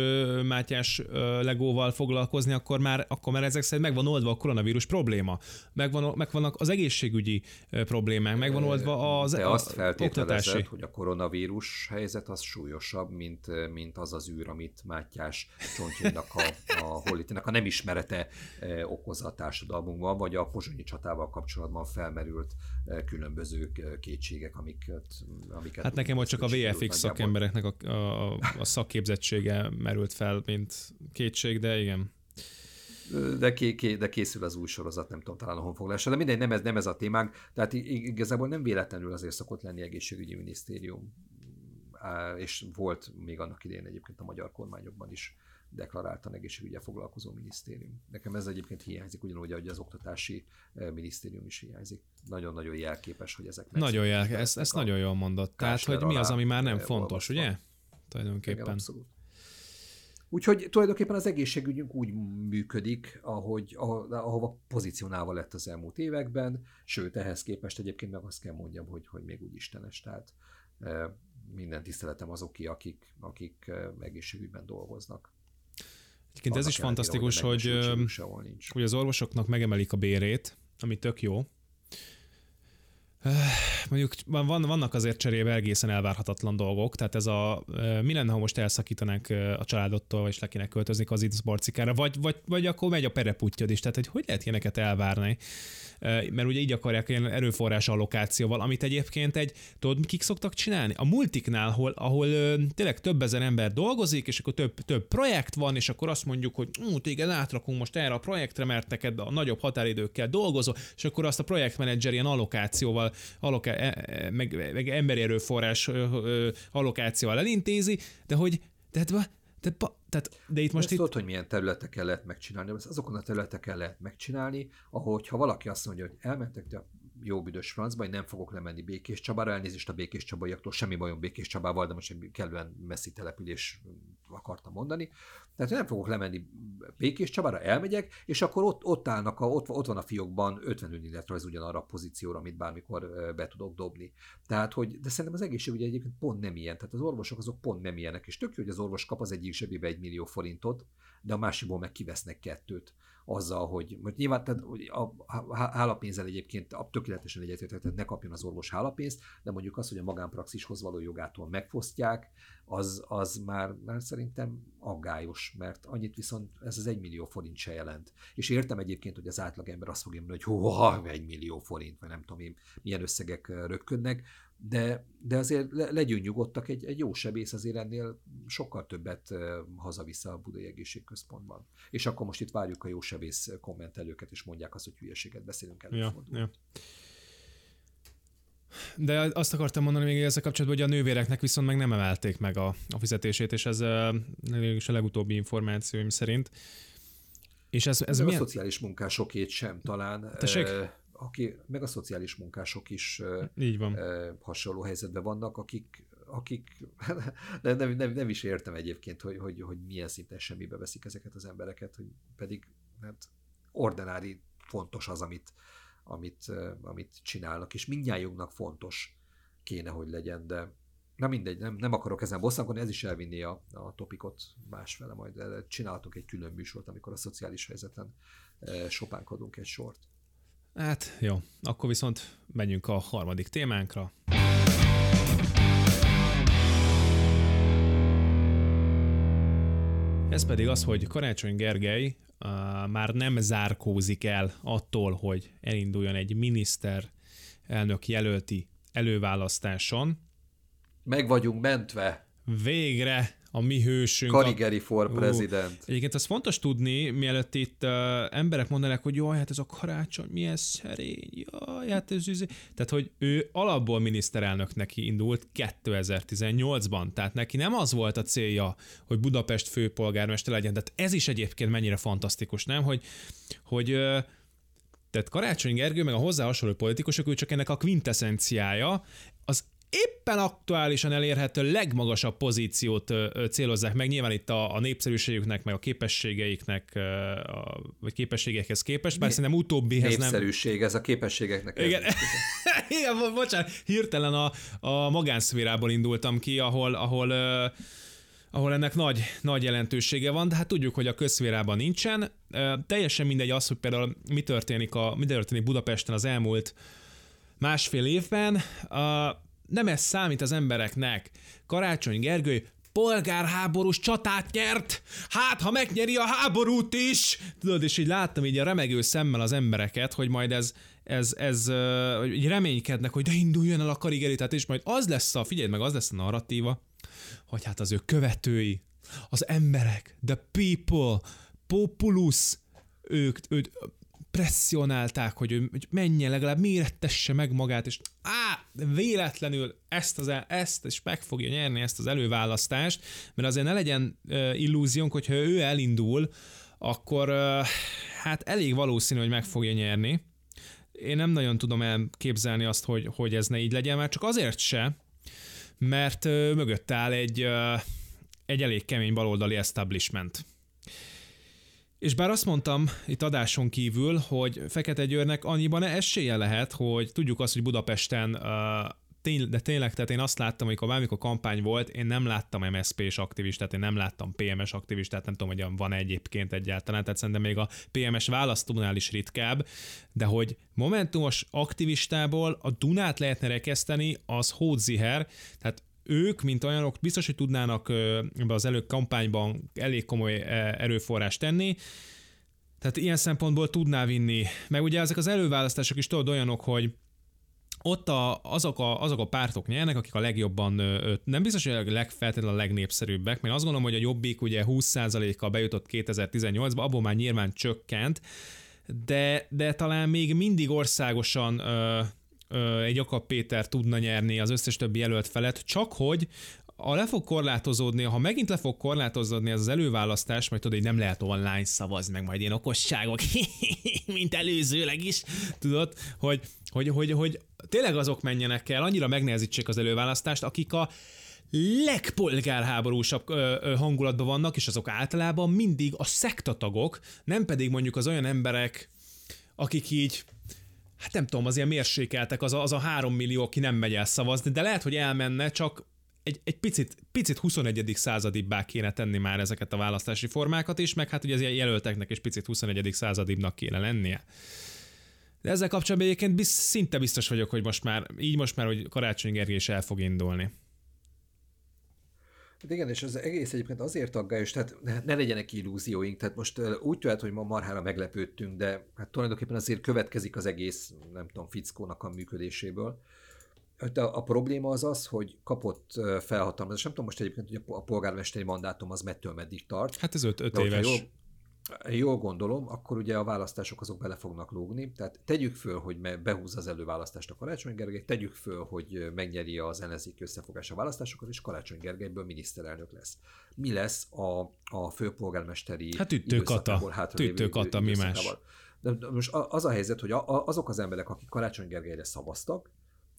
Mátyás legóval foglalkozni, akkor már, akkor már ezek szerint megvan oldva a koronavírus probléma, megvan, megvannak az egészségügyi problémák, megvan oldva az De azt feltételezed, hogy a koronavírus helyzet az súlyosabb, mint, mint az az űr, amit Mátyás csontjainak a, a holitinek a nem ismerete e, okozza a társadalmunkban, vagy a pozsonyi csatával kapcsolatban felmerült e, különböző kétségek, amiket, amiket Hát nekem ott csak a VFX szakembereknek a, a, a szakképzettsége merült fel, mint kétség, de igen. De, ké, ké, de készül az új sorozat, nem tudom, talán a honfoglásra, de mindegy, nem ez, nem ez a témánk, tehát igazából nem véletlenül azért szokott lenni egészségügyi minisztérium, és volt még annak idején egyébként a magyar kormányokban is deklaráltan egészségügyel foglalkozó minisztérium. Nekem ez egyébként hiányzik, ugyanúgy, ahogy az oktatási minisztérium is hiányzik. Nagyon-nagyon jelképes, hogy ezek Nagyon jelképes, ezt, ezt nagyon jól mondott. Tehát, hogy mi az, ami már nem fontos, ugye? Tulajdonképpen. Igen, abszolút. Úgyhogy tulajdonképpen az egészségügyünk úgy működik, ahogy, ahova pozícionálva lett az elmúlt években, sőt, ehhez képest egyébként meg azt kell mondjam, hogy, hogy még úgy istenes. Tehát e, minden tiszteletem azok, akik, akik egészségügyben dolgoznak. Egyébként ez is fantasztikus, hogy, hogy az orvosoknak megemelik a bérét, ami tök jó, Mondjuk van, vannak azért cserébe egészen elvárhatatlan dolgok, tehát ez a mi lenne, ha most elszakítanánk a családottól, és le kéne költözni az barcikára, vagy, vagy, vagy akkor megy a pereputtyod is, tehát hogy hogy lehet ilyeneket elvárni? mert ugye így akarják ilyen erőforrás allokációval, amit egyébként egy, tudod, kik szoktak csinálni? A multiknál, ahol, ahol tényleg több ezer ember dolgozik, és akkor több, több projekt van, és akkor azt mondjuk, hogy ú, téged átrakunk most erre a projektre, mert neked a nagyobb határidőkkel dolgozol, és akkor azt a projektmenedzser ilyen allokációval, alloká- e, e, meg, meg emberi erőforrás allokációval elintézi, de hogy de, hát de, tehát, de itt most itt... Tudod, hogy milyen területeken lehet megcsinálni, azokon a területeken lehet megcsinálni, ahogy ha valaki azt mondja, hogy elmentek te jó büdös francba, hogy nem fogok lemenni Békés Csabára, elnézést a Békés Csabaiaktól, semmi bajom Békés Csabával, de most egy kellően messzi település akartam mondani. Tehát nem fogok lemenni Békés Csabára, elmegyek, és akkor ott, ott állnak, a, ott, ott van a fiókban 50 önéletrajz ugyanarra a pozícióra, amit bármikor be tudok dobni. Tehát, hogy, de szerintem az egészségügy egyébként pont nem ilyen. Tehát az orvosok azok pont nem ilyenek, és tök jó, hogy az orvos kap az egyik zsebébe egy millió forintot, de a másikból meg kivesznek kettőt azzal, hogy, hogy nyilván tehát, a, hálapénzzel egyébként a tökéletesen egyetértek, ne kapjon az orvos hálapénzt, de mondjuk az, hogy a magánpraxishoz való jogától megfosztják, az, az már, már szerintem aggályos, mert annyit viszont ez az egy millió forint se jelent. És értem egyébként, hogy az átlagember azt fogja mondani, hogy hova egy millió forint, vagy nem tudom én, milyen összegek rökkönnek, de, de azért le, legyünk nyugodtak, egy, egy jó sebész azért ennél sokkal többet hazavisz a Budai Egészségközpontban. És akkor most itt várjuk a jó sebész kommentelőket, és mondják azt, hogy hülyeséget beszélünk el. Ja, ja. De azt akartam mondani még ezzel kapcsolatban, hogy a nővéreknek viszont meg nem emelték meg a, a fizetését, és ez is a legutóbbi információim szerint. És ez, ez milyen... a szociális munkásokét sem talán. Tessék? Aki, meg a szociális munkások is Így van. hasonló helyzetben vannak, akik, akik nem, nem, nem, nem is értem egyébként, hogy, hogy, hogy milyen szinten semmibe veszik ezeket az embereket, hogy pedig hát ordinári fontos az, amit, amit, amit csinálnak, és mindnyájunknak fontos kéne, hogy legyen, de na mindegy, nem, nem akarok ezen bosszankodni, ez is elvinni a, a topikot másfele, majd csinálhatunk egy külön műsort, amikor a szociális helyzeten sopánkodunk egy sort. Hát jó, akkor viszont menjünk a harmadik témánkra. Ez pedig az, hogy Karácsony Gergely uh, már nem zárkózik el attól, hogy elinduljon egy miniszter elnök jelölti előválasztáson. Meg vagyunk mentve. Végre a mi hősünk. Karigeri for uh, president. Egyébként ez fontos tudni, mielőtt itt uh, emberek mondanak, hogy jaj, hát ez a karácsony, milyen szerény, jaj, hát ez üzé. Tehát, hogy ő alapból miniszterelnök neki indult 2018-ban, tehát neki nem az volt a célja, hogy Budapest főpolgármester legyen, tehát ez is egyébként mennyire fantasztikus, nem, hogy, hogy uh, tehát Karácsony Gergő, meg a hozzá hasonló politikusok, ő csak ennek a quintessenciája, éppen aktuálisan elérhető legmagasabb pozíciót célozzák meg, nyilván itt a, a népszerűségüknek, meg a képességeiknek, a, vagy képességekhez képest, bár szerintem utóbbihez nem... Népszerűség, ez a képességeknek. Igen, Igen bocsánat, hirtelen a, a magánszférából indultam ki, ahol, ahol ahol ennek nagy, nagy jelentősége van, de hát tudjuk, hogy a közszférában nincsen. Teljesen mindegy az, hogy például mi történik, a, mi történik Budapesten az elmúlt másfél évben nem ez számít az embereknek. Karácsony Gergő polgárháborús csatát nyert, hát ha megnyeri a háborút is! Tudod, és így láttam így a remegő szemmel az embereket, hogy majd ez, ez, ez uh, így reménykednek, hogy de induljon el a karigeri, tehát és majd az lesz a, figyelj meg, az lesz a narratíva, hogy hát az ő követői, az emberek, the people, populus, ők, ők presszionálták, hogy ő hogy menjen, legalább mérettesse meg magát, és á, véletlenül ezt, az, ezt és meg fogja nyerni ezt az előválasztást, mert azért ne legyen illúziónk, hogyha ő elindul, akkor hát elég valószínű, hogy meg fogja nyerni. Én nem nagyon tudom elképzelni azt, hogy, hogy ez ne így legyen, mert csak azért se, mert mögött áll egy, egy elég kemény baloldali establishment és bár azt mondtam itt adáson kívül, hogy Fekete Győrnek annyiban esélye lehet, hogy tudjuk azt, hogy Budapesten uh, de tényleg, tehát én azt láttam, hogy bármikor kampány volt, én nem láttam MSZP-s aktivistát, én nem láttam PMS aktivistát, nem tudom, hogy van egyébként egyáltalán, tehát szerintem még a PMS választónál is ritkább, de hogy momentumos aktivistából a Dunát lehetne rekeszteni, az hódziher, tehát ők, mint olyanok, biztos, hogy tudnának ebbe az elők kampányban elég komoly erőforrást tenni, tehát ilyen szempontból tudná vinni. Meg ugye ezek az előválasztások is tudod olyanok, hogy ott a, azok, a, azok a pártok nyernek, akik a legjobban, nem biztos, hogy a legfeltétlenül a legnépszerűbbek, mert azt gondolom, hogy a Jobbik ugye 20%-kal bejutott 2018-ba, abból már nyilván csökkent, de, de talán még mindig országosan egy Jakab Péter tudna nyerni az összes többi jelölt felett, csak hogy a le fog korlátozódni, ha megint le fog korlátozódni ez az előválasztás, majd tudod, hogy nem lehet online szavazni, meg majd ilyen okosságok, mint előzőleg is, tudod, hogy, hogy, hogy, hogy tényleg azok menjenek el, annyira megnehezítsék az előválasztást, akik a legpolgárháborúsabb hangulatban vannak, és azok általában mindig a szektatagok, nem pedig mondjuk az olyan emberek, akik így hát nem tudom, az ilyen mérsékeltek, az a, az a három millió, aki nem megy el szavazni, de lehet, hogy elmenne, csak egy, egy picit, picit 21. századibbá kéne tenni már ezeket a választási formákat is, meg hát ugye az ilyen jelölteknek is picit 21. századibbnak kéne lennie. De ezzel kapcsolatban egyébként biz, szinte biztos vagyok, hogy most már, így most már, hogy Karácsony Gergely is el fog indulni. Hát igen, és az egész egyébként azért aggályos, tehát ne legyenek illúzióink, tehát most úgy tűnt, hogy ma marhára meglepődtünk, de hát tulajdonképpen azért következik az egész, nem tudom, fickónak a működéséből. De a probléma az az, hogy kapott felhatalmazást. Nem tudom most egyébként, hogy a polgármesteri mandátum az mettől meddig tart. Hát ez öt, öt éves. Jól, jól gondolom, akkor ugye a választások azok bele fognak lógni. Tehát tegyük föl, hogy behúzza az előválasztást a Karácsony Gergely, tegyük föl, hogy megnyeri az ellenzéki összefogás a választásokat, és Karácsony Gergelyből miniszterelnök lesz. Mi lesz a, a főpolgármesteri Hát ütőkata, ütőkata, mi más. De most az a helyzet, hogy azok az emberek, akik Karácsony Gergelyre szavaztak,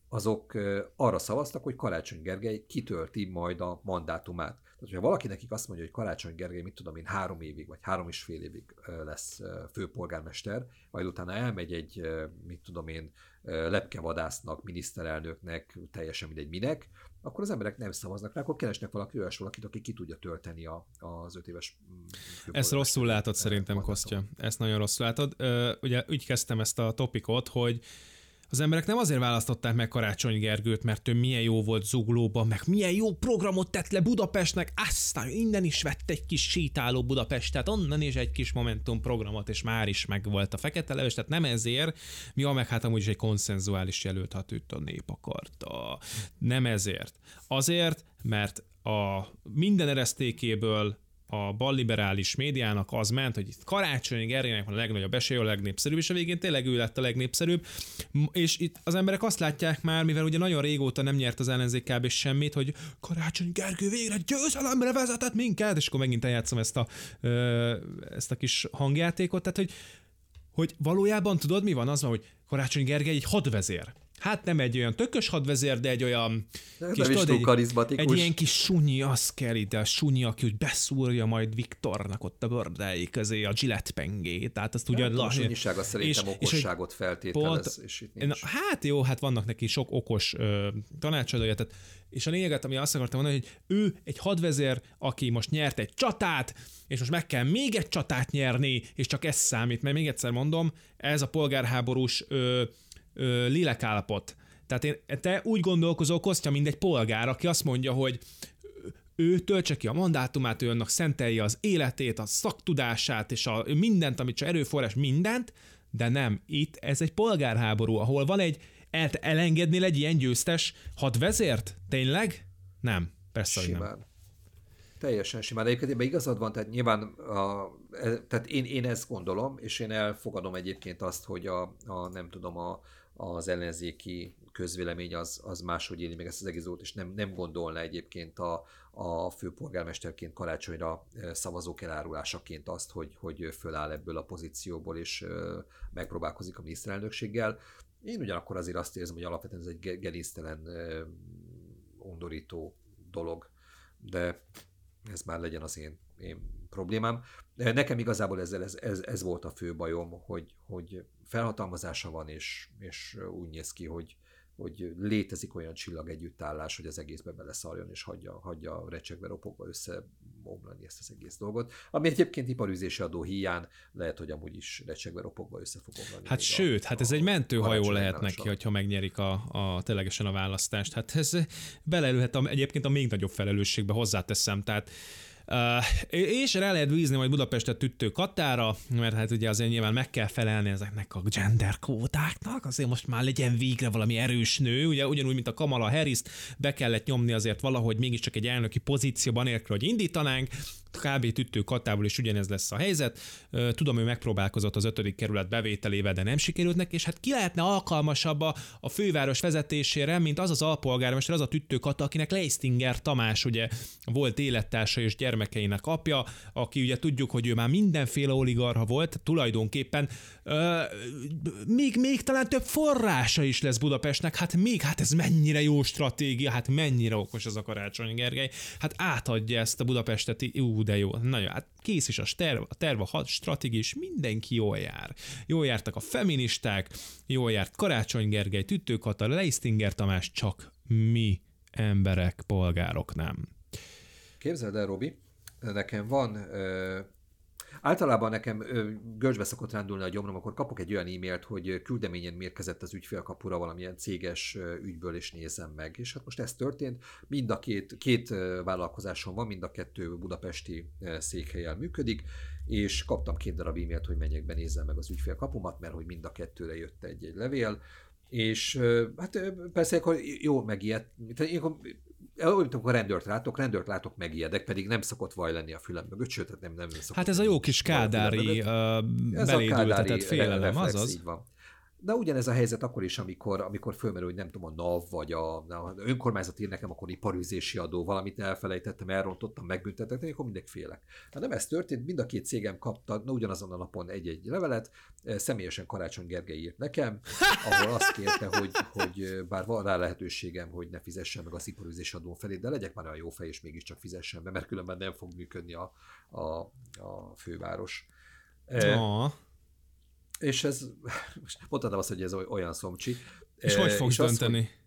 azok arra szavaztak, hogy Karácsony Gergely kitölti majd a mandátumát. Tehát, hogyha valaki nekik azt mondja, hogy Karácsony Gergely, mit tudom én, három évig, vagy három és fél évig lesz főpolgármester, majd utána elmegy egy, mit tudom én, lepkevadásznak, miniszterelnöknek, teljesen mindegy minek, akkor az emberek nem szavaznak rá, akkor keresnek valaki olyas valakit, aki ki tudja tölteni a, az öt éves mm, Ezt rosszul látod szerintem, Kostya. Ezt nagyon rosszul látod. Ugye úgy kezdtem ezt a topikot, hogy az emberek nem azért választották meg Karácsony Gergőt, mert ő milyen jó volt zuglóban, meg milyen jó programot tett le Budapestnek, aztán innen is vett egy kis sétáló Budapestet, onnan is egy kis Momentum programot, és már is megvolt a fekete leves, tehát nem ezért, mi a meg hát amúgy is egy konszenzuális jelölt, őt a nép akarta. Nem ezért. Azért, mert a minden eresztékéből a balliberális médiának az ment, hogy itt Karácsony Gergelynek van a legnagyobb esélye, a legnépszerűbb, és a végén tényleg ő lett a legnépszerűbb. És itt az emberek azt látják már, mivel ugye nagyon régóta nem nyert az ellenzék kb. semmit, hogy Karácsony Gergő végre győzelemre vezetett minket, és akkor megint eljátszom ezt a, ezt a kis hangjátékot, tehát hogy hogy valójában tudod, mi van? Az van, hogy Karácsony Gergely egy hadvezér. Hát nem egy olyan tökös hadvezér, de egy olyan nem kis, tudod, egy, karizmatikus. egy ilyen kis sunyi, az kell ide, a sunyi, aki úgy beszúrja majd Viktornak ott a bordái közé a Gillette pengét, tehát azt ugye... A sunyisága szerintem és, okosságot és feltételez, pont, és itt nincs. Na, hát jó, hát vannak neki sok okos ö, tanácsadója, tehát és a lényeget, ami azt akartam mondani, hogy ő egy hadvezér, aki most nyert egy csatát, és most meg kell még egy csatát nyerni, és csak ez számít, mert még egyszer mondom, ez a polgárháborús ö, ö, lélekállapot. Tehát én, te úgy gondolkozol, Kostya, mint egy polgár, aki azt mondja, hogy ő töltse ki a mandátumát, ő annak szentelje az életét, a szaktudását, és a mindent, amit csak erőforrás, mindent, de nem, itt ez egy polgárháború, ahol van egy, el, elengednél egy ilyen győztes hadvezért? Tényleg? Nem, persze, Simán. hogy nem. Teljesen simán. Egyébként ebben igazad van, tehát nyilván a, e, tehát én, én ezt gondolom, és én elfogadom egyébként azt, hogy a, a nem tudom, a, az ellenzéki közvélemény az, az máshogy éli meg ezt az egész dolgot, és nem, nem gondolna egyébként a, a főpolgármesterként karácsonyra szavazók elárulásaként azt, hogy, hogy föláll ebből a pozícióból, és megpróbálkozik a miniszterelnökséggel. Én ugyanakkor azért azt érzem, hogy alapvetően ez egy gerinctelen, undorító dolog, de ez már legyen az én, én problémám. Nekem igazából ezzel ez, ez, ez volt a fő bajom, hogy, hogy felhatalmazása van, és, és úgy néz ki, hogy, hogy létezik olyan csillag együttállás, hogy az egészbe beleszarjon, és hagyja, hagyja recsegve, ropogva összeomlani ezt az egész dolgot. Ami egyébként iparűzési adó hiány lehet, hogy amúgy is recsegve, ropogva össze fog omlani. Hát sőt, a, hát ez a, egy mentőhajó lehet neki, hogyha megnyerik a, a ténylegesen a választást. Hát ez beleülhet a, egyébként a még nagyobb felelősségbe, hozzáteszem. Tehát és rá lehet bízni majd Budapestet tüttő Katára, mert hát ugye azért nyilván meg kell felelni ezeknek a gender kvótáknak, azért most már legyen végre valami erős nő, ugye ugyanúgy, mint a Kamala harris be kellett nyomni azért valahogy mégiscsak egy elnöki pozícióban nélkül, hogy indítanánk, kb. tüttő katából is ugyanez lesz a helyzet. Tudom, ő megpróbálkozott az ötödik kerület bevételével, de nem sikerült neki, és hát ki lehetne alkalmasabb a, a főváros vezetésére, mint az az alpolgármester, az a tüttő kata, akinek Leistinger Tamás ugye volt élettársa és gyermekeinek apja, aki ugye tudjuk, hogy ő már mindenféle oligarha volt, tulajdonképpen euh, még, még talán több forrása is lesz Budapestnek, hát még, hát ez mennyire jó stratégia, hát mennyire okos ez a Karácsony Gergely, hát átadja ezt a budapesteti, ú, de jó, nagyon, hát kész is a terv, a terv, a stratégia, és mindenki jól jár. Jól jártak a feministák, jól járt Karácsony Gergely, Tüttő Kata, Leistinger Tamás, csak mi emberek, polgárok nem. Képzeld el, Robi, nekem van Általában nekem görcsbe szokott rándulni a gyomrom, akkor kapok egy olyan e-mailt, hogy küldeményen mérkezett az ügyfélkapura valamilyen céges ügyből, és nézem meg. És hát most ez történt. Mind a két, két vállalkozásom van, mind a kettő budapesti székhelyel működik, és kaptam két darab e-mailt, hogy menjek be, nézzem meg az ügyfélkapumat, mert hogy mind a kettőre jött egy-egy levél, és hát persze akkor jó megijedt, olyan, amikor rendőrt látok, rendőrt látok, megijedek, pedig nem szokott vaj lenni a fülem mögött, sőt, hát nem, nem szokott. Hát ez a jó kis kádári belédültetett félelem, azaz. Így van. De ugyanez a helyzet akkor is, amikor, amikor fölmerül, hogy nem tudom, a NAV vagy a, a önkormányzat ír nekem, akkor iparűzési adó, valamit elfelejtettem, elrontottam, megbüntettek, akkor mindegy félek. Hát nem ez történt, mind a két cégem kapta na, ugyanazon a napon egy-egy levelet, e, személyesen Karácsony Gergely írt nekem, ahol azt kérte, hogy, hogy bár van rá lehetőségem, hogy ne fizessen meg az iparűzési adó felé, de legyek már olyan jó fej, és mégiscsak fizessen be, mert különben nem fog működni a, a, a főváros. Oh. És ez, mondhatom azt, hogy ez olyan szomcsi. És e, hogy fogsz és dönteni? Azt, hogy,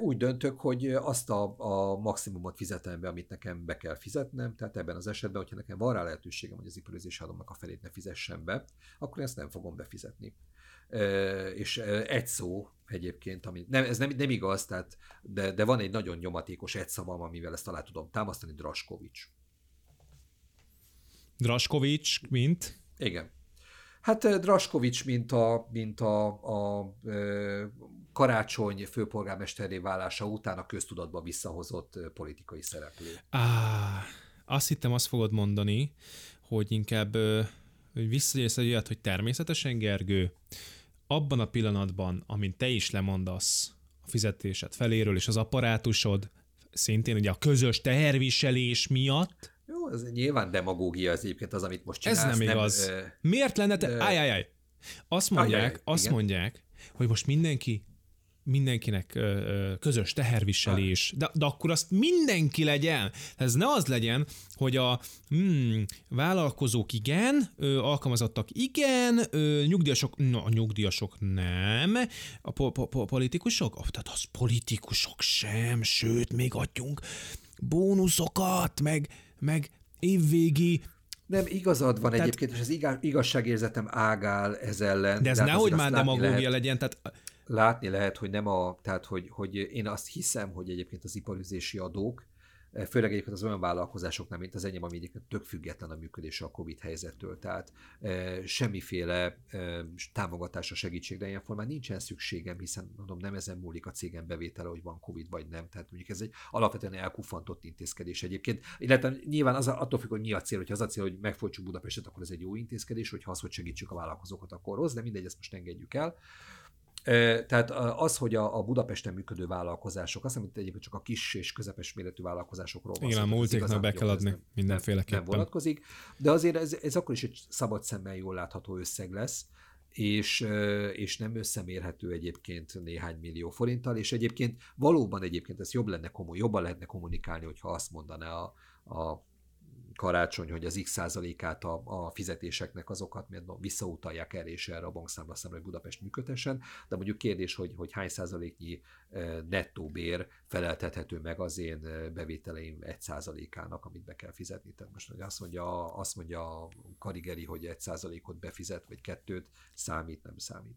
úgy döntök, hogy azt a, a maximumot fizetem be, amit nekem be kell fizetnem, tehát ebben az esetben, hogyha nekem van rá lehetőségem, hogy az iparőzési adómnak a felét ne fizessem be, akkor ezt nem fogom befizetni. E, és egy szó egyébként, ami nem, ez nem, nem igaz, tehát, de, de van egy nagyon nyomatékos egy szavam, amivel ezt alá tudom támasztani, Draskovics. Draskovics, mint? Igen. Hát Draskovics, mint a, mint a, a, karácsony főpolgármesteré válása után a köztudatba visszahozott politikai szereplő. Á, azt hittem, azt fogod mondani, hogy inkább hogy visszagyérsz egy olyat, hogy természetesen Gergő, abban a pillanatban, amint te is lemondasz a fizetésed feléről, és az apparátusod szintén ugye a közös teherviselés miatt, jó, ez nyilván demagógia az egyébként az, amit most csinálsz. Ez nem igaz. Nem, Miért lenne te... Ajajaj. Azt mondják, ajaj, azt igen. mondják, hogy most mindenki mindenkinek közös teherviselés, de, de akkor azt mindenki legyen. Ez ne az legyen, hogy a hmm, vállalkozók igen, ö, alkalmazottak igen, ö, nyugdíjasok, no, a nyugdíjasok nem, a po- po- po- politikusok, oh, tehát az politikusok sem, sőt, még adjunk bónuszokat, meg, meg évvégi nem, igazad van tehát, egyébként, és az igazságérzetem ágál ez ellen. De ez nehogy már demagógia legyen, tehát látni lehet, hogy nem a, tehát hogy, hogy én azt hiszem, hogy egyébként az iparüzési adók, főleg egyébként az olyan vállalkozásoknál, mint az enyém, ami egyébként tök független a működése a Covid helyzettől, tehát semmiféle támogatásra, segítségre ilyen formán nincsen szükségem, hiszen mondom, nem ezen múlik a cégem bevétele, hogy van Covid vagy nem, tehát mondjuk ez egy alapvetően elkufantott intézkedés egyébként, illetve nyilván az attól függ, hogy mi a cél, hogyha az a cél, hogy megfolytsuk Budapestet, akkor ez egy jó intézkedés, hogyha az, hogy segítsük a vállalkozókat, akkor rossz, de mindegy, ezt most engedjük el. Tehát az, hogy a, a Budapesten működő vállalkozások, azt hiszem, egyébként csak a kis és közepes méretű vállalkozásokról van Igen, a multiknak be kell adni nem, mindenféleképpen. Nem vonatkozik, de azért ez, ez akkor is egy szabad szemmel jól látható összeg lesz, és, és nem összemérhető egyébként néhány millió forinttal, és egyébként valóban egyébként ez jobb lenne, komoly, jobban lehetne kommunikálni, hogyha azt mondaná a, a karácsony, hogy az x százalékát a, a fizetéseknek azokat mert visszautalják el és erre a bankszámla szemre, hogy Budapest működhessen, de mondjuk kérdés, hogy, hogy hány százaléknyi nettó bér feleltethető meg az én bevételeim egy százalékának, amit be kell fizetni. Tehát most hogy azt mondja, azt mondja a Karigeri, hogy egy százalékot befizet, vagy kettőt, számít, nem számít.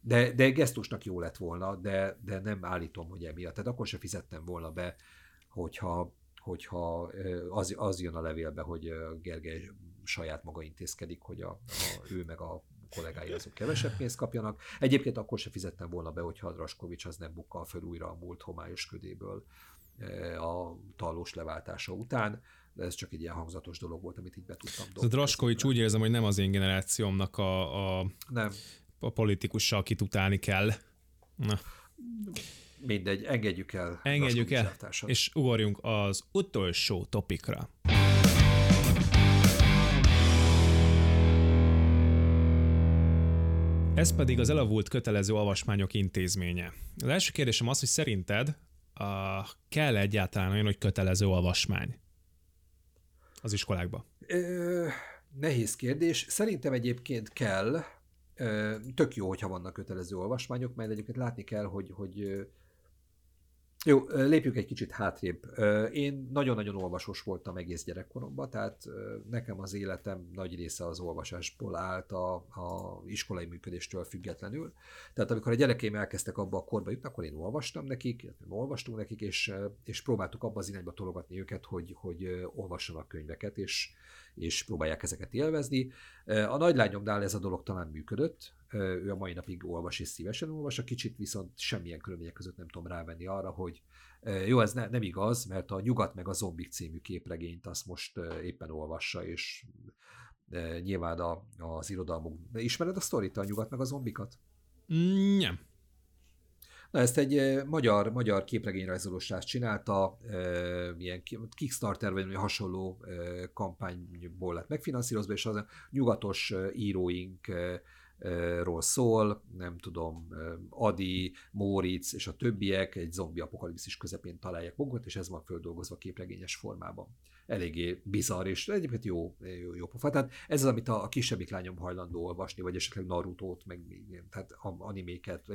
De, de gesztusnak jó lett volna, de, de nem állítom, hogy emiatt. Tehát akkor se fizettem volna be, hogyha hogyha az, az jön a levélbe, hogy Gergely saját maga intézkedik, hogy a, a, ő meg a kollégái azok kevesebb pénzt kapjanak. Egyébként akkor se fizettem volna be, hogyha Draskovics az nem bukkal föl újra a múlt homályos ködéből a tallós leváltása után, de ez csak egy ilyen hangzatos dolog volt, amit így be tudtam dobni. A Draskovics úgy érzem, hogy nem az én generációmnak a, a, nem. a politikussal, akit utálni kell. Na. Mindegy, engedjük el. Engedjük el, és ugorjunk az utolsó topikra. Ez pedig az elavult kötelező olvasmányok intézménye. Az első kérdésem az, hogy szerinted uh, kell egyáltalán olyan, hogy kötelező olvasmány az iskolákba? Ö, nehéz kérdés. Szerintem egyébként kell. Ö, tök jó, hogyha vannak kötelező olvasmányok, mert egyébként látni kell, hogy, hogy jó, lépjük egy kicsit hátrébb. Én nagyon-nagyon olvasós voltam egész gyerekkoromban, tehát nekem az életem nagy része az olvasásból állt a, a iskolai működéstől függetlenül. Tehát amikor a gyerekeim elkezdtek abba a korba jutni, akkor én olvastam nekik, olvastunk nekik, és, és próbáltuk abba az irányba tologatni őket, hogy, hogy olvassanak könyveket, és, és próbálják ezeket élvezni. A nagylányomnál ez a dolog talán működött, ő a mai napig olvas és szívesen olvas, a kicsit viszont semmilyen körülmények között nem tudom rávenni arra, hogy jó, ez ne, nem igaz, mert a Nyugat meg a Zombik című képregényt azt most éppen olvassa, és nyilván a, az irodalmuk. Ismered a sztorit, a Nyugat meg a Zombikat? Nem. Na ezt egy magyar, magyar képregényrajzolós csinálta, milyen Kickstarter vagy hasonló kampányból lett megfinanszírozva, és az a nyugatos íróink ról szól, nem tudom, Adi, Móricz és a többiek egy zombi apokalipszis közepén találják magukat, és ez van földolgozva képregényes formában. Eléggé bizarr, és egyébként jó, jó, jó pofa. Tehát ez az, amit a, kisebbik lányom hajlandó olvasni, vagy esetleg Naruto-t, meg tehát animéket,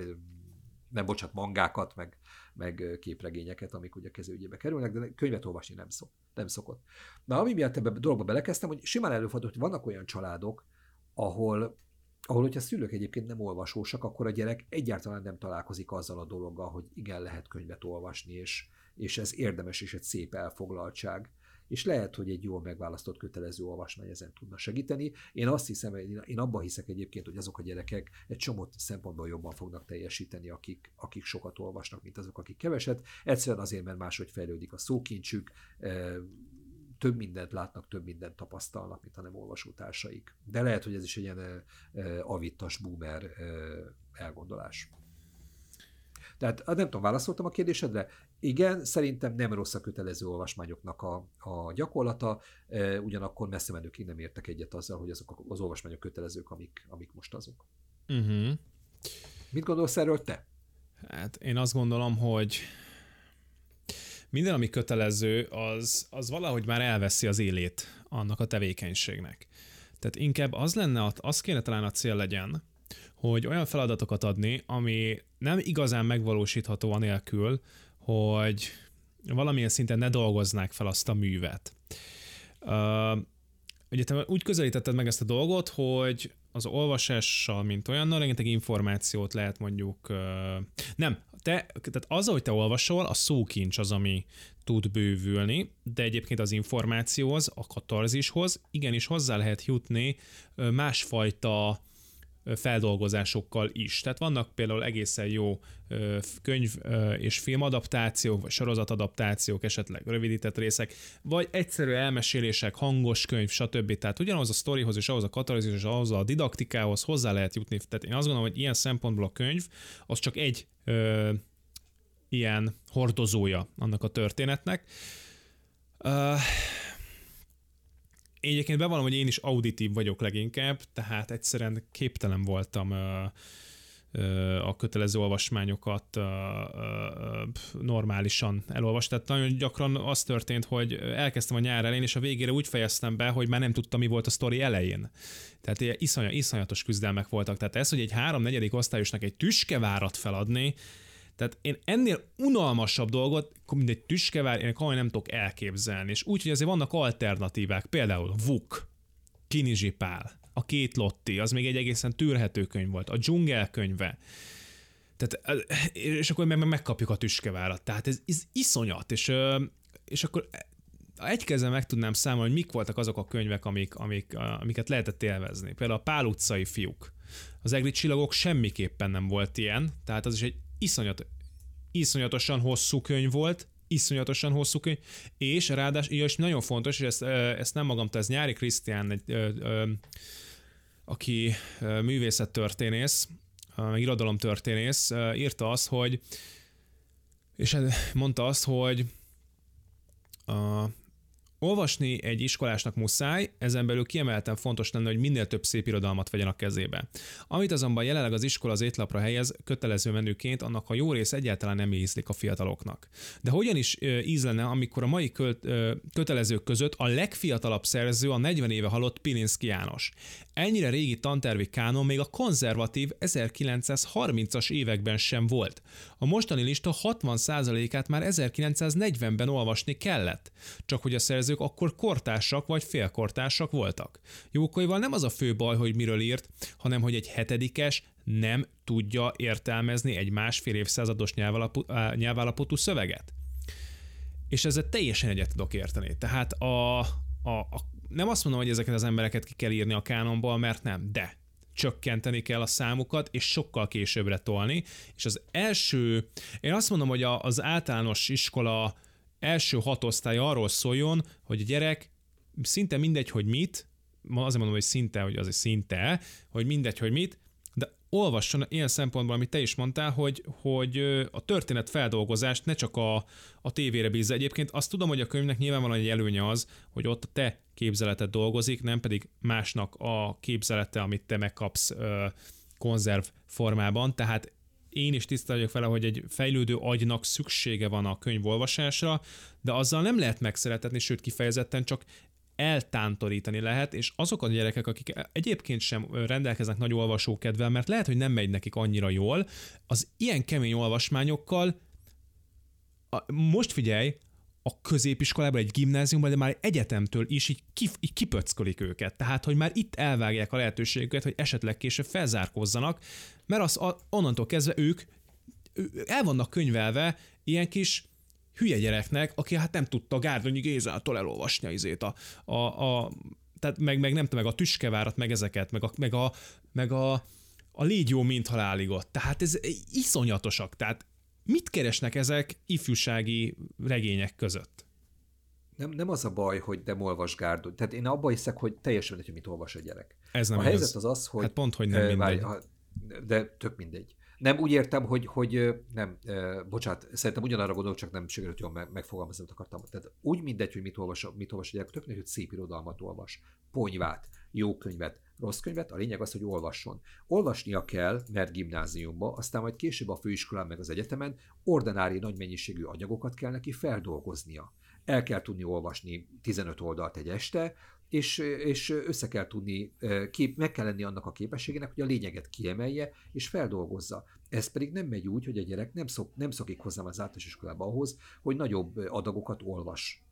nem bocsát, mangákat, meg, meg képregényeket, amik ugye kezőügyébe kerülnek, de könyvet olvasni nem, szok, nem szokott. Na, ami miatt ebbe a dologba belekezdtem, hogy simán előfordul, hogy vannak olyan családok, ahol ahol, hogyha szülők egyébként nem olvasósak, akkor a gyerek egyáltalán nem találkozik azzal a dologgal, hogy igen, lehet könyvet olvasni, és, és ez érdemes és egy szép elfoglaltság. És lehet, hogy egy jól megválasztott kötelező olvasmány ezen tudna segíteni. Én azt hiszem, én abban hiszek egyébként, hogy azok a gyerekek egy csomót szempontból jobban fognak teljesíteni, akik, akik sokat olvasnak, mint azok, akik keveset. Egyszerűen azért, mert máshogy fejlődik a szókincsük, több mindent látnak, több mindent tapasztalnak, mint a nem olvasótársaik. De lehet, hogy ez is egy ilyen avittas boomer elgondolás. Tehát nem tudom, válaszoltam a kérdésedre. Igen, szerintem nem rossz a kötelező olvasmányoknak a, a gyakorlata, ugyanakkor messze menőkig nem értek egyet azzal, hogy azok az olvasmányok kötelezők, amik, amik most azok. Uh-huh. Mit gondolsz erről te? Hát én azt gondolom, hogy minden, ami kötelező, az, az valahogy már elveszi az élét annak a tevékenységnek. Tehát inkább az lenne, az kéne talán a cél legyen, hogy olyan feladatokat adni, ami nem igazán megvalósítható anélkül, hogy valamilyen szinten ne dolgoznák fel azt a művet. Ugye te úgy közelítetted meg ezt a dolgot, hogy az olvasással, mint olyannal, rengeteg információt lehet mondjuk, nem, te, tehát az, hogy te olvasol, a szókincs az, ami tud bővülni, de egyébként az információhoz, a katarzishoz igenis hozzá lehet jutni másfajta feldolgozásokkal is. Tehát vannak például egészen jó könyv és filmadaptációk, vagy sorozatadaptációk, esetleg rövidített részek, vagy egyszerű elmesélések, hangos könyv, stb. Tehát ugyanaz a sztorihoz és ahhoz a katarzis és ahhoz a didaktikához hozzá lehet jutni. Tehát én azt gondolom, hogy ilyen szempontból a könyv az csak egy ö, ilyen hordozója annak a történetnek. Uh, egyébként bevallom, hogy én is auditív vagyok leginkább, tehát egyszerűen képtelen voltam a kötelező olvasmányokat normálisan elolvasni. Tehát nagyon gyakran az történt, hogy elkezdtem a nyár elején, és a végére úgy fejeztem be, hogy már nem tudtam, mi volt a sztori elején. Tehát ilyen iszony, iszonyatos küzdelmek voltak. Tehát ez, hogy egy három-negyedik osztályosnak egy tüskevárat feladni, tehát én ennél unalmasabb dolgot, mint egy tüskevár, én komolyan nem tudok elképzelni. És úgy, hogy azért vannak alternatívák, például Vuk, Kinizsipál, a két Lotti, az még egy egészen tűrhető könyv volt, a dzsungel könyve. Tehát, és akkor meg, megkapjuk a tüskevárat. Tehát ez, ez iszonyat, és, és akkor egy kezem meg tudnám számolni, hogy mik voltak azok a könyvek, amik, amik, amiket lehetett élvezni. Például a Pál utcai fiúk. Az egri csillagok semmiképpen nem volt ilyen, tehát az is egy iszonyat, iszonyatosan hosszú könyv volt, iszonyatosan hosszú könyv, és ráadásul, és nagyon fontos, és ezt, ezt nem magamtól, ez Nyári Krisztián, egy, ö, ö, aki művészettörténész, meg irodalomtörténész, írta azt, hogy és mondta azt, hogy a, Olvasni egy iskolásnak muszáj, ezen belül kiemelten fontos lenne, hogy minél több szép irodalmat vegyen a kezébe. Amit azonban jelenleg az iskola az étlapra helyez kötelező menüként, annak a jó rész egyáltalán nem ízlik a fiataloknak. De hogyan is íz lenne, amikor a mai költ, kötelezők között a legfiatalabb szerző a 40 éve halott Pilinszki János. Ennyire régi tantervi kánon még a konzervatív 1930-as években sem volt. A mostani lista 60%-át már 1940-ben olvasni kellett, csak hogy a szerzők akkor kortársak vagy félkortársak voltak. Jókaival nem az a fő baj, hogy miről írt, hanem hogy egy hetedikes nem tudja értelmezni egy másfél évszázados nyelvállapotú szöveget. És ezzel teljesen egyet tudok érteni. Tehát a, a, a, nem azt mondom, hogy ezeket az embereket ki kell írni a kánonból, mert nem, de csökkenteni kell a számukat, és sokkal későbbre tolni. És az első, én azt mondom, hogy az általános iskola első hat osztály arról szóljon, hogy a gyerek szinte mindegy, hogy mit, azért mondom, hogy szinte, hogy azért szinte, hogy mindegy, hogy mit, olvasson ilyen szempontból, amit te is mondtál, hogy, hogy a történet feldolgozást ne csak a, a tévére bízza. Egyébként azt tudom, hogy a könyvnek nyilvánvalóan egy előnye az, hogy ott a te képzeletet dolgozik, nem pedig másnak a képzelete, amit te megkapsz konzerv formában, tehát én is tiszta vagyok vele, hogy egy fejlődő agynak szüksége van a könyvolvasásra, de azzal nem lehet megszeretetni, sőt kifejezetten csak eltántorítani lehet, és azok a gyerekek, akik egyébként sem rendelkeznek nagy olvasókedvel, mert lehet, hogy nem megy nekik annyira jól, az ilyen kemény olvasmányokkal most figyelj, a középiskolában, egy gimnáziumban, de már egyetemtől is így, kif, így kipöckölik őket. Tehát, hogy már itt elvágják a lehetőségüket, hogy esetleg később felzárkózzanak, mert az, a, onnantól kezdve ők el vannak könyvelve ilyen kis hülye gyereknek, aki hát nem tudta Gárdonyi Gézától elolvasni izét a, a, a tehát meg, meg nem meg a tüskevárat, meg ezeket, meg a, meg a, meg a, a légy jó, mint haláligot. Tehát ez iszonyatosak. Tehát Mit keresnek ezek ifjúsági regények között? Nem, nem az a baj, hogy nem olvas Gárdony. Tehát én abban hiszek, hogy teljesen mindegy, hogy mit olvas a gyerek. Ez nem a helyzet az az, hogy... Hát pont, hogy nem mindegy. Várj, de tök mindegy. Nem, úgy értem, hogy, hogy nem, bocsánat, szerintem ugyanarra gondolok, csak nem sikerült jól megfogalmazni, amit akartam. Tehát úgy mindegy, hogy mit olvas, mit olvas a gyerek, tök hogy szép irodalmat olvas, ponyvát, jó könyvet, rossz könyvet, a lényeg az, hogy olvasson. Olvasnia kell, mert gimnáziumba, aztán majd később a főiskolán meg az egyetemen ordinári nagy mennyiségű anyagokat kell neki feldolgoznia. El kell tudni olvasni 15 oldalt egy este, és, és össze kell tudni, kép, meg kell lenni annak a képességének, hogy a lényeget kiemelje és feldolgozza. Ez pedig nem megy úgy, hogy a gyerek nem, szok, nem szokik hozzám az általános iskolába ahhoz, hogy nagyobb adagokat olvas.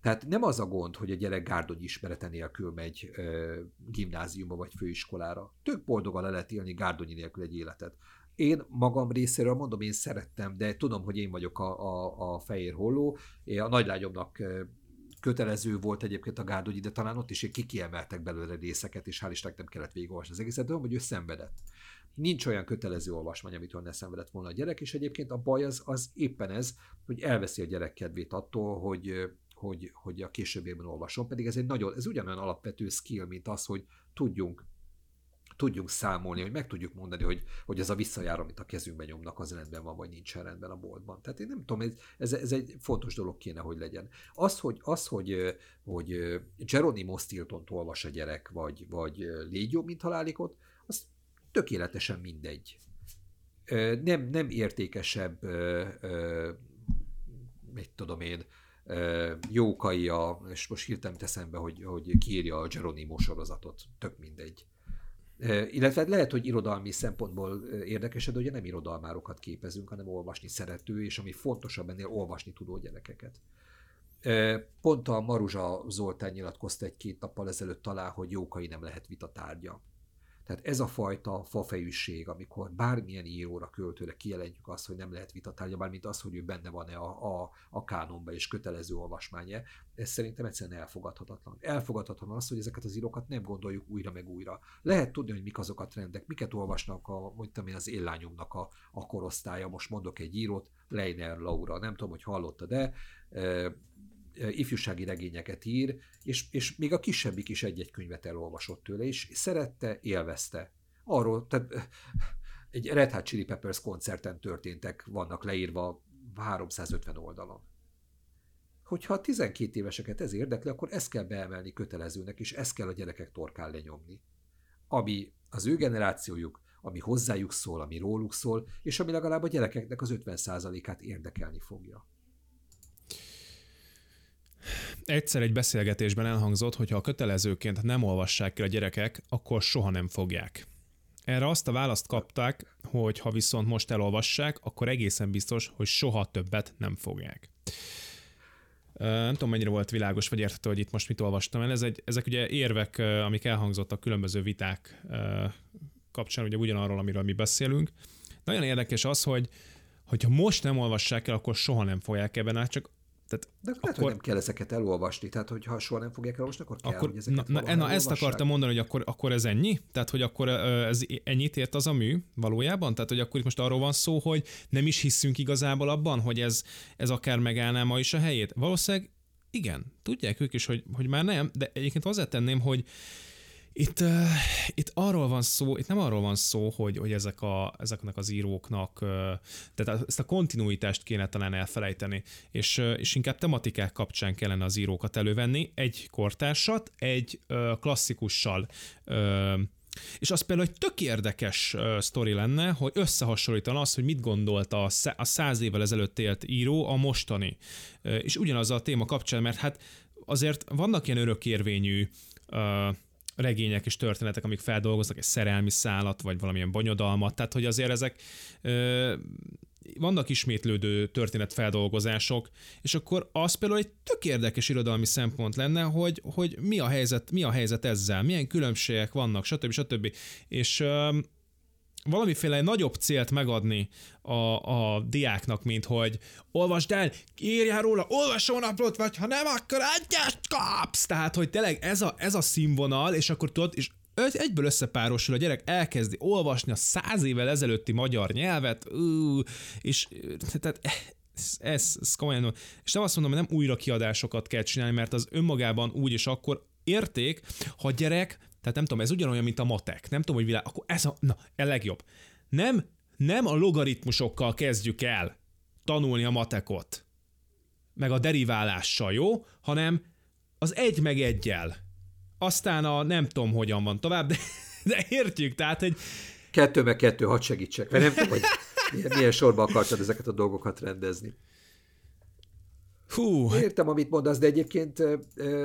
Tehát nem az a gond, hogy a gyerek gárdony ismerete nélkül megy ö, gimnáziumba vagy főiskolára. Tök boldogan le lehet élni gárdonyi nélkül egy életet. Én magam részéről mondom, én szerettem, de tudom, hogy én vagyok a, a, a fehér holló. Én a nagylányomnak kötelező volt egyébként a gárdonyi, de talán ott is kikiemeltek belőle részeket, és hál' Istennek nem kellett végigolvasni az egészet, tudom, hogy ő szenvedett. Nincs olyan kötelező olvasmány, amitől ne szenvedett volna a gyerek, és egyébként a baj az, az éppen ez, hogy elveszi a gyerek kedvét attól, hogy, hogy, hogy a későbbiekben olvasom, pedig ez egy nagyon, ez ugyanolyan alapvető skill, mint az, hogy tudjunk tudjunk számolni, hogy meg tudjuk mondani, hogy, hogy ez a visszajár, amit a kezünkben nyomnak, az rendben van, vagy nincsen rendben a boltban. Tehát én nem tudom, ez, ez, ez egy fontos dolog kéne, hogy legyen. Az, hogy, az, hogy, hogy Geronimo stilton olvas a gyerek, vagy, vagy légy jobb, mint halálikot, az tökéletesen mindegy. Nem, nem értékesebb, mit tudom én, Jókai, a, és most hirtelen teszem be, hogy, hogy kiírja a Geronimo sorozatot, tök mindegy. Illetve lehet, hogy irodalmi szempontból érdekes, de ugye nem irodalmárokat képezünk, hanem olvasni szerető, és ami fontosabb ennél, olvasni tudó gyerekeket. Pont a Maruzsa Zoltán nyilatkozta egy-két nappal ezelőtt talán, hogy Jókai nem lehet vitatárgya. Tehát ez a fajta fafejűség, amikor bármilyen íróra, költőre kijelentjük azt, hogy nem lehet vitatárgya, bármint az, hogy ő benne van-e a, a, a kánonba és kötelező olvasmánya, ez szerintem egyszerűen elfogadhatatlan. Elfogadhatatlan az, hogy ezeket az írókat nem gondoljuk újra meg újra. Lehet tudni, hogy mik azok a trendek, miket olvasnak a, mondtam én, az éllányomnak a, a korosztálya. Most mondok egy írót, Leiner Laura, nem tudom, hogy hallotta, de ifjúsági regényeket ír, és, és még a kisebbik is egy-egy könyvet elolvasott tőle, és szerette, élvezte. Arról, tehát egy Red Hot Chili Peppers koncerten történtek, vannak leírva 350 oldalon. Hogyha a 12 éveseket ez érdekli, akkor ezt kell beemelni kötelezőnek, és ezt kell a gyerekek torkán lenyomni. Ami az ő generációjuk, ami hozzájuk szól, ami róluk szól, és ami legalább a gyerekeknek az 50%-át érdekelni fogja egyszer egy beszélgetésben elhangzott, hogy ha a kötelezőként nem olvassák el a gyerekek, akkor soha nem fogják. Erre azt a választ kapták, hogy ha viszont most elolvassák, akkor egészen biztos, hogy soha többet nem fogják. Nem tudom, mennyire volt világos, vagy érthető, hogy itt most mit olvastam el. Ez egy, ezek ugye érvek, amik elhangzottak különböző viták kapcsán, ugye ugyanarról, amiről mi beszélünk. Nagyon érdekes az, hogy hogyha most nem olvassák el, akkor soha nem fogják ebben át, csak tehát De akkor, akkor nem kell ezeket elolvasni, tehát hogyha soha nem fogják elolvasni, akkor kell, akkor, hogy ezeket na, na, ezt akartam mondani, hogy akkor, akkor ez ennyi? Tehát, hogy akkor ez ennyit ért az a mű valójában? Tehát, hogy akkor itt most arról van szó, hogy nem is hiszünk igazából abban, hogy ez, ez akár megállná ma is a helyét? Valószínűleg igen, tudják ők is, hogy, hogy már nem, de egyébként hozzátenném, hogy itt, uh, itt arról van szó, itt nem arról van szó, hogy, hogy ezek a, ezeknek az íróknak, uh, tehát ezt a kontinuitást kéne talán elfelejteni, és, uh, és inkább tematikák kapcsán kellene az írókat elővenni, egy kortársat, egy uh, klasszikussal uh, és az például egy tök érdekes uh, sztori lenne, hogy összehasonlítana az, hogy mit gondolta a, a száz évvel ezelőtt élt író a mostani. Uh, és ugyanaz a téma kapcsán, mert hát azért vannak ilyen örökérvényű uh, regények és történetek, amik feldolgoznak egy szerelmi szállat, vagy valamilyen bonyodalmat, tehát hogy azért ezek ö, vannak ismétlődő történetfeldolgozások, és akkor az például egy tök érdekes irodalmi szempont lenne, hogy, hogy mi, a helyzet, mi a helyzet ezzel, milyen különbségek vannak, stb. stb. És ö, valamiféle nagyobb célt megadni a, a diáknak, mint hogy olvasd el, írjál róla olvasónaplót, vagy ha nem, akkor egyet kapsz! Tehát, hogy tényleg ez a, ez a színvonal, és akkor tudod, és egyből összepárosul, a gyerek elkezdi olvasni a száz évvel ezelőtti magyar nyelvet, ú, és tehát ez, ez, ez komolyan, és nem azt mondom, hogy nem újra kiadásokat kell csinálni, mert az önmagában úgy és akkor érték, ha gyerek tehát nem tudom, ez ugyanolyan, mint a matek. Nem tudom, hogy világ... Akkor ez a... Na, a legjobb. Nem, nem a logaritmusokkal kezdjük el tanulni a matekot, meg a deriválással, jó? Hanem az egy meg egyel. aztán a nem tudom, hogyan van tovább, de, de értjük, tehát, hogy... Kettő meg kettő, hadd segítsek, mert nem tudom, hogy milyen, milyen sorba akartad ezeket a dolgokat rendezni. Hú. Értem, amit mondasz, de egyébként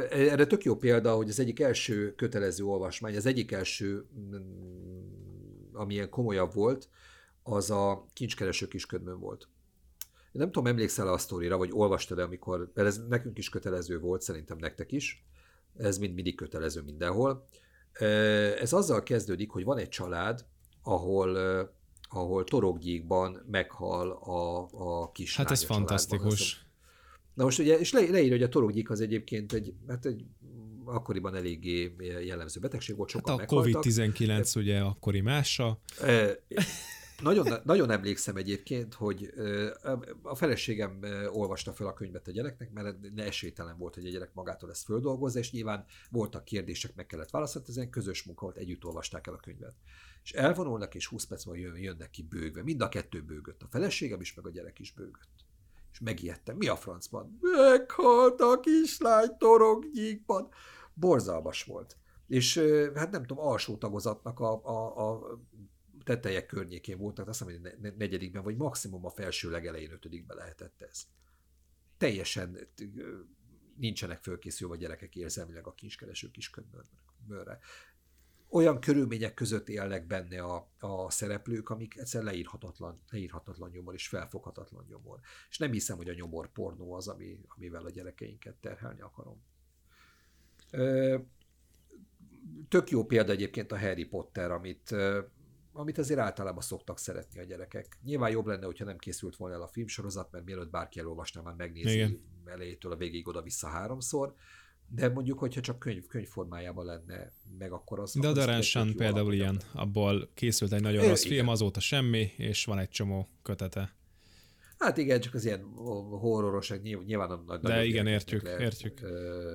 erre tök jó példa, hogy az egyik első kötelező olvasmány, az egyik első, mm, ami ilyen komolyabb volt, az a kincskereső kisködmön volt. Én nem tudom, emlékszel a sztorira, vagy olvastad e amikor, mert ez nekünk is kötelező volt, szerintem nektek is, ez mind mindig kötelező mindenhol. Ez azzal kezdődik, hogy van egy család, ahol ahol torokgyíkban meghal a, a kis Hát ez fantasztikus. Na most ugye, és le, leírja, hogy a torokgyík az egyébként egy, hát egy akkoriban eléggé jellemző betegség volt, sokan hát a COVID-19 ugye akkori mása. Nagyon, nagyon emlékszem egyébként, hogy a feleségem olvasta fel a könyvet a gyereknek, mert esélytelen volt, hogy a gyerek magától ezt földolgozza, és nyilván voltak kérdések, meg kellett válaszolni, ezen közös munka volt, együtt olvasták el a könyvet. És elvonulnak, és 20 perc múlva jönnek ki bőgve. Mind a kettő bőgött. A feleségem is, meg a gyerek is bőgött és megijedtem. Mi a francban? Meghalt a kislány toroknyíkban. Borzalmas volt. És hát nem tudom, alsó tagozatnak a, a, a tetejek környékén voltak, azt hiszem, hogy negyedikben, vagy maximum a felső legelején ötödikben lehetett ez. Teljesen nincsenek fölkészülve a gyerekek érzelmileg a kincskereső kiskönyvbőrre olyan körülmények között élnek benne a, a szereplők, amik egyszer leírhatatlan, leírhatatlan nyomor és felfoghatatlan nyomor. És nem hiszem, hogy a nyomor pornó az, ami, amivel a gyerekeinket terhelni akarom. Ö, tök jó példa egyébként a Harry Potter, amit, amit azért általában szoktak szeretni a gyerekek. Nyilván jobb lenne, hogyha nem készült volna el a filmsorozat, mert mielőtt bárki elolvasná, már megnézi Igen. elejétől a végig oda-vissza háromszor, de mondjuk, hogyha csak könyv, könyvformájában lenne meg, akkor az... De a Daránsan például ilyen, abból készült egy nagyon rossz film, azóta semmi, és van egy csomó kötete. Hát igen, csak az ilyen horroros, nyilván a nagy De igen, értjük, lehet, értjük.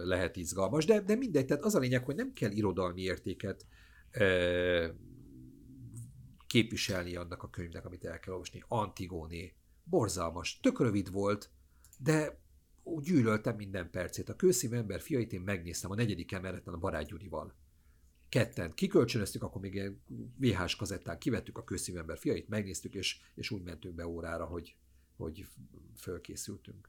Lehet izgalmas, de, de mindegy, tehát az a lényeg, hogy nem kell irodalmi értéket képviselni annak a könyvnek, amit el kell olvasni. Antigóné. Borzalmas. Tök rövid volt, de gyűlöltem minden percét. A kőszív ember fiait én megnéztem a negyedik emeleten a barát Gyurival. Ketten kikölcsönöztük, akkor még ilyen VHS kazettán kivettük a kőszív ember fiait, megnéztük, és, és úgy mentünk be órára, hogy, hogy fölkészültünk.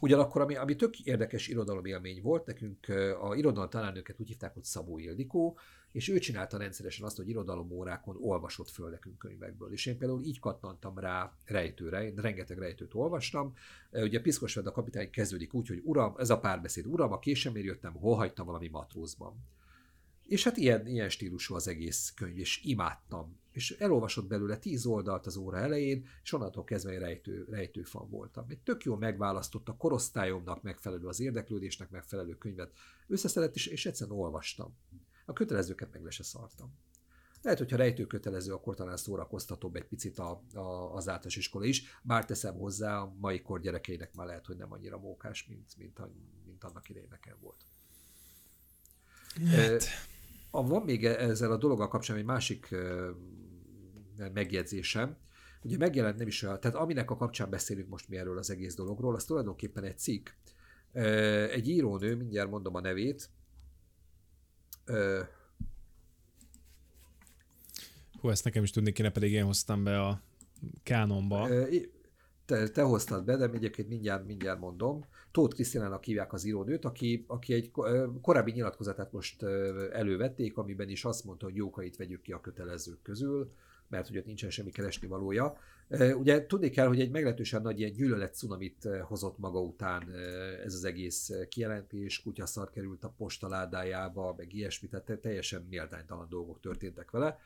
Ugyanakkor, ami, ami tök érdekes irodalomélmény volt, nekünk a irodalom tanárnőket úgy hívták, hogy Szabó Ildikó, és ő csinálta rendszeresen azt, hogy irodalomórákon olvasott föl nekünk könyvekből. És én például így kattantam rá rejtőre, én rengeteg rejtőt olvastam. Ugye Piszkos a kapitány kezdődik úgy, hogy uram, ez a párbeszéd, uram, a késemért jöttem, hol hagytam valami matrózban. És hát ilyen, ilyen stílusú az egész könyv, és imádtam. És elolvasott belőle tíz oldalt az óra elején, és onnantól kezdve egy rejtő, rejtőfan voltam. Egy tök jól megválasztott a korosztályomnak megfelelő, az érdeklődésnek megfelelő könyvet összeszedett, és, és egyszerűen olvastam. A kötelezőket meg le se szartam. Lehet, hogyha rejtő kötelező, akkor talán szórakoztatóbb egy picit a, a, az általános iskola is, bár teszem hozzá, a mai kor gyerekeinek már lehet, hogy nem annyira mókás, mint, mint, mint annak idején nekem volt. Hát. A, van még ezzel a dologgal kapcsolatban egy másik megjegyzésem. Ugye megjelent nem is olyan, tehát aminek a kapcsán beszélünk most mi erről az egész dologról, az tulajdonképpen egy cikk. Egy írónő, mindjárt mondom a nevét, Hú, ezt nekem is tudni kéne, pedig én hoztam be a kánonba. Te, te hoztad be, de egyébként mindjárt, mindjárt mondom. Tóth Krisztinának hívják az írónőt, aki, aki egy korábbi nyilatkozatát most elővették, amiben is azt mondta, hogy jókait vegyük ki a kötelezők közül, mert hogy ott nincsen semmi keresni valója. Ugye tudni kell, hogy egy meglehetősen nagy ilyen gyűlölet cunamit hozott maga után ez az egész kijelentés, kutyaszar került a postaládájába, meg ilyesmi, tehát teljesen méltánytalan dolgok történtek vele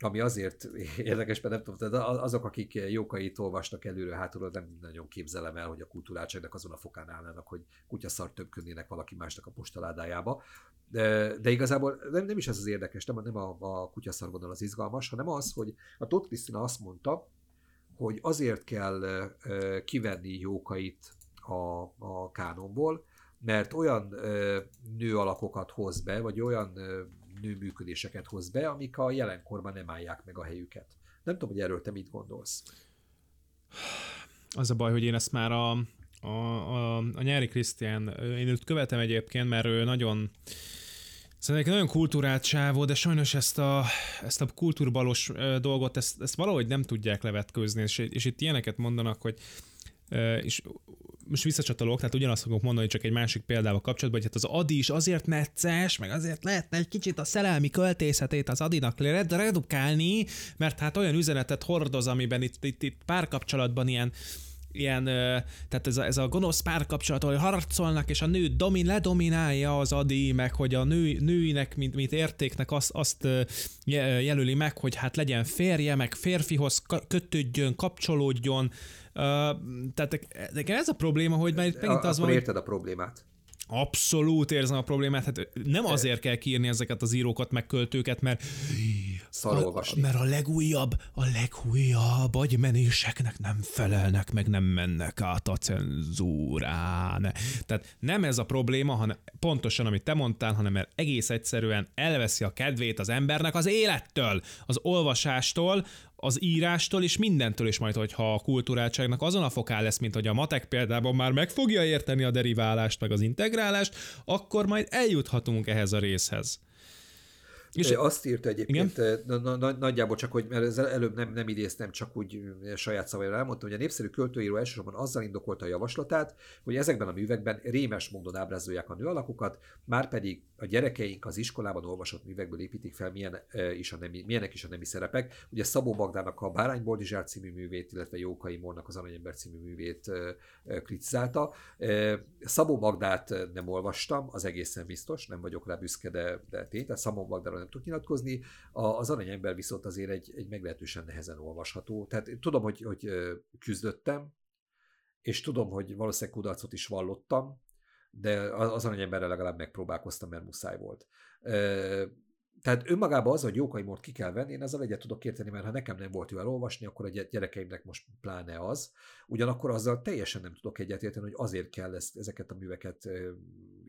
ami azért érdekes, mert nem tudom, tehát azok, akik jókait olvasnak előre hátulról, nem nagyon képzelem el, hogy a kultúráltságnak azon a fokán állnának, hogy kutyaszart többkönnének valaki másnak a postaládájába. De, de igazából nem, nem is ez az érdekes, nem, nem a, a kutyaszar vonal az izgalmas, hanem az, hogy a Tott Krisztina azt mondta, hogy azért kell kivenni jókait a, a kánonból, mert olyan ö, nő alakokat hoz be, vagy olyan ö, nőműködéseket hoz be, amik a jelenkorban nem állják meg a helyüket. Nem tudom, hogy erről te mit gondolsz. Az a baj, hogy én ezt már a, a, a, a nyári Krisztián, én őt követem egyébként, mert ő nagyon Szerintem nagyon kultúrált sávó, de sajnos ezt a, ezt a kultúrbalos dolgot, ezt, ezt valahogy nem tudják levetkőzni, és, és itt ilyeneket mondanak, hogy és most visszacsatolok, tehát ugyanazt fogok mondani, csak egy másik példával kapcsolatban, hogy hát az Adi is azért necces, meg azért lehetne egy kicsit a szerelmi költészetét az Adinak redukálni, mert hát olyan üzenetet hordoz, amiben itt, itt, itt párkapcsolatban ilyen ilyen, tehát ez a, ez a gonosz párkapcsolat, ahol harcolnak, és a nő domin, ledominálja az adi, meg hogy a nő, nőinek, mint, mint értéknek azt, azt jelöli meg, hogy hát legyen férje, meg férfihoz kötődjön, kapcsolódjon, tehát ez a probléma, hogy már megint az van, érted a problémát. Abszolút érzem a problémát, hát nem azért kell kiírni ezeket az írókat, meg költőket, mert a, mert a legújabb, a legújabb agymenéseknek nem felelnek, meg nem mennek át a cenzúrán. Tehát nem ez a probléma, hanem pontosan, amit te mondtál, hanem mert egész egyszerűen elveszi a kedvét az embernek az élettől, az olvasástól, az írástól és mindentől is majd, hogyha a kulturáltságnak azon a fokán lesz, mint hogy a matek példában már meg fogja érteni a deriválást, meg az integrálást, akkor majd eljuthatunk ehhez a részhez. És azt írta egyébként, na, na, na, nagyjából csak, hogy mert ez előbb nem, nem idéztem, csak úgy saját szavaira elmondtam, hogy a népszerű költőíró elsősorban azzal indokolta a javaslatát, hogy ezekben a művekben rémes módon ábrázolják a nő alakukat, már pedig a gyerekeink az iskolában olvasott művekből építik fel, milyen, is a nemi, milyenek is a nemi szerepek. Ugye Szabó Bagdának a Bárány Boldizsár című művét, illetve Jókai Mornak az Aranyember című művét kritizálta. Szabó Bagdát nem olvastam, az egészen biztos, nem vagyok rá büszke, de, de tény, tehát Szabó Bagdára nem tudok nyilatkozni. Az Aranyember viszont azért egy, egy meglehetősen nehezen olvasható. Tehát tudom, hogy, hogy küzdöttem, és tudom, hogy valószínűleg kudarcot is vallottam, de az aranyemberrel legalább megpróbálkoztam, mert muszáj volt. Tehát önmagában az, hogy Jókai Mort ki kell venni, én ezzel egyet tudok érteni, mert ha nekem nem volt jó elolvasni, akkor a gyerekeimnek most pláne az. Ugyanakkor azzal teljesen nem tudok egyetérteni, hogy azért kell ezt, ezeket a műveket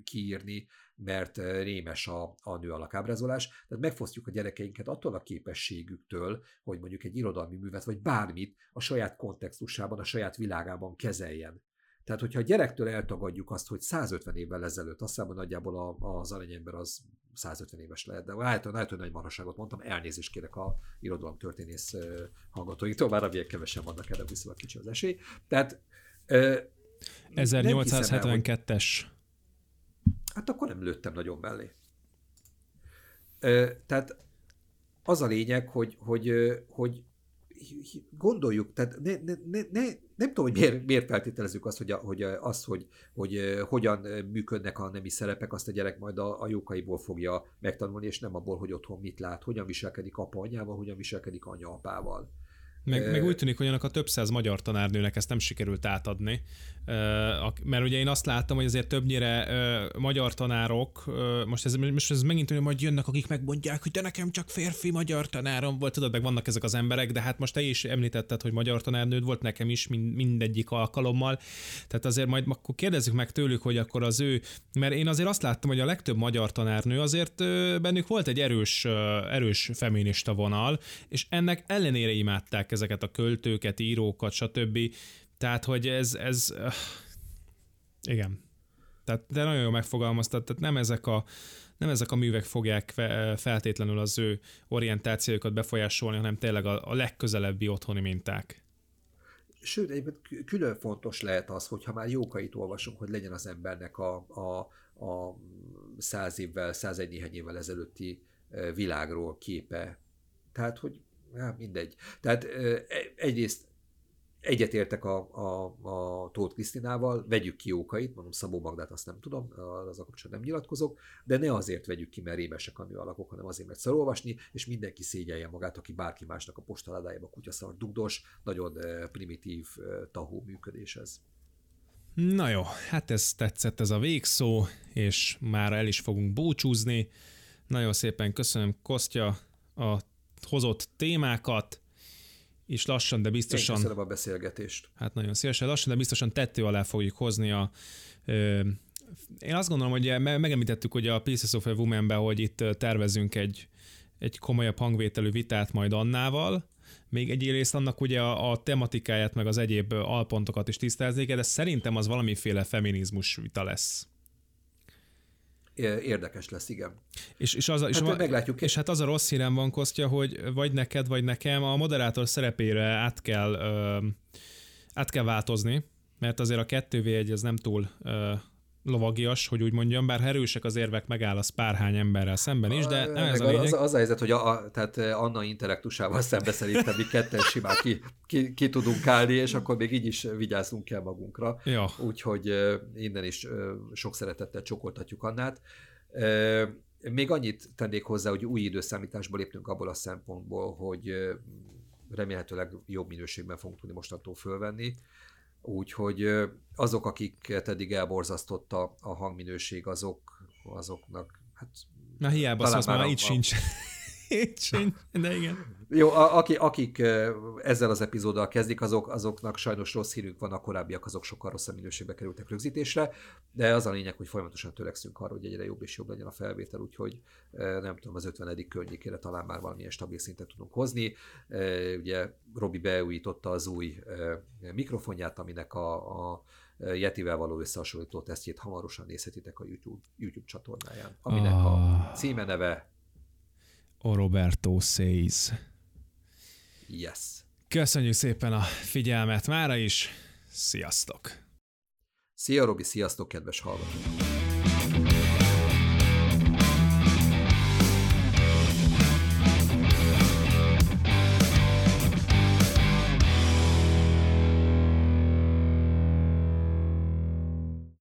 kiírni, mert rémes a, a nő alakábrázolás. Tehát megfosztjuk a gyerekeinket attól a képességüktől, hogy mondjuk egy irodalmi művet, vagy bármit a saját kontextusában, a saját világában kezeljen. Tehát, hogyha a gyerektől eltagadjuk azt, hogy 150 évvel ezelőtt, azt hiszem, nagyjából a, az aranyember az 150 éves lehet, de lehet, lehet hogy nagy marhaságot mondtam, elnézést kérek a irodalom történész hallgatóinktól, már amilyen kevesen vannak erre viszonylag kicsi az esély. Tehát 1872-es. Hát akkor nem lőttem nagyon mellé. Tehát az a lényeg, hogy, hogy, hogy gondoljuk, tehát ne, ne, ne, ne, nem tudom, hogy miért, miért feltételezzük azt, hogy, a, hogy az, hogy, hogy hogyan működnek a nemi szerepek, azt a gyerek majd a, a jókaiból fogja megtanulni, és nem abból, hogy otthon mit lát, hogyan viselkedik apa anyával, hogyan viselkedik anya apával. Meg, meg úgy tűnik, hogy annak a több száz magyar tanárnőnek ezt nem sikerült átadni, mert ugye én azt láttam, hogy azért többnyire magyar tanárok, most ez, most ez megint olyan, hogy jönnek, akik megmondják, hogy de nekem csak férfi magyar tanárom volt, tudod, meg vannak ezek az emberek, de hát most te is említetted, hogy magyar tanárnőd volt nekem is mind, mindegyik alkalommal, tehát azért majd akkor kérdezzük meg tőlük, hogy akkor az ő, mert én azért azt láttam, hogy a legtöbb magyar tanárnő azért bennük volt egy erős, erős feminista vonal, és ennek ellenére imádták ezeket a költőket, írókat, stb. Tehát, hogy ez, ez uh, igen. Tehát de nagyon jól megfogalmaztad, tehát nem ezek a nem ezek a művek fogják feltétlenül az ő orientációjukat befolyásolni, hanem tényleg a, a legközelebbi otthoni minták. Sőt, egyébként külön fontos lehet az, hogyha már jókait olvasunk, hogy legyen az embernek a, a, a száz évvel, százegy néhány évvel ezelőtti világról képe. Tehát, hogy hát mindegy. Tehát e, egyrészt egyetértek a, a, a Tóth Krisztinával, vegyük ki jókait, mondom Szabó Magdát azt nem tudom, az a kapcsolatban nem nyilatkozok, de ne azért vegyük ki, mert rémesek a nő alakok, hanem azért, mert szarolvasni, és mindenki szégyelje magát, aki bárki másnak a postaládájába kutyaszar dugdos, nagyon primitív tahó működés ez. Na jó, hát ez tetszett ez a végszó, és már el is fogunk búcsúzni. Nagyon szépen köszönöm Kostya a hozott témákat, és lassan, de biztosan... Én a beszélgetést. Hát nagyon szívesen, lassan, de biztosan tettő alá fogjuk hozni a... Ö, én azt gondolom, hogy megemlítettük, hogy a Pieces of a woman hogy itt tervezünk egy, egy komolyabb hangvételű vitát majd Annával, még egyrészt annak ugye a, a tematikáját, meg az egyéb alpontokat is tisztázni de szerintem az valamiféle feminizmus vita lesz. Érdekes lesz, igen. És, és, az, és, hát, meglátjuk. és hát az a rossz hírem van, Kostya, hogy vagy neked, vagy nekem a moderátor szerepére át kell, ö, át kell változni, mert azért a 2v1 ez nem túl ö, lovagias, hogy úgy mondjam, bár erősek az érvek, megáll az párhány emberrel szemben is, de nem ez a lényeg. Az, az a helyzet, hogy a, a, tehát Anna intellektusával szembe szerintem mi ketten simán ki, ki, ki, tudunk állni, és akkor még így is vigyázzunk kell magunkra. Ja. Úgyhogy innen is sok szeretettel csokoltatjuk Annát. Még annyit tennék hozzá, hogy új időszámításból léptünk abból a szempontból, hogy remélhetőleg jobb minőségben fogunk tudni mostantól fölvenni. Úgyhogy azok, akiket eddig elborzasztotta a hangminőség, azok, azoknak hát... Na hiába szólsz, már itt sincs. itt sincs, de igen. Jó, a, aki, akik ezzel az epizóddal kezdik, azok, azoknak sajnos rossz hírük van, a korábbiak azok sokkal rosszabb minőségbe kerültek rögzítésre, de az a lényeg, hogy folyamatosan törekszünk arra, hogy egyre jobb és jobb legyen a felvétel, úgyhogy nem tudom, az 50. környékére talán már valamilyen stabil szintet tudunk hozni. Ugye Robi beújította az új mikrofonját, aminek a, a Yetivel való összehasonlító tesztjét hamarosan nézhetitek a YouTube, YouTube csatornáján, aminek a ah. címe neve O Roberto Says. Yes. Köszönjük szépen a figyelmet mára is. Sziasztok! Szia Robi, sziasztok kedves hallgatók!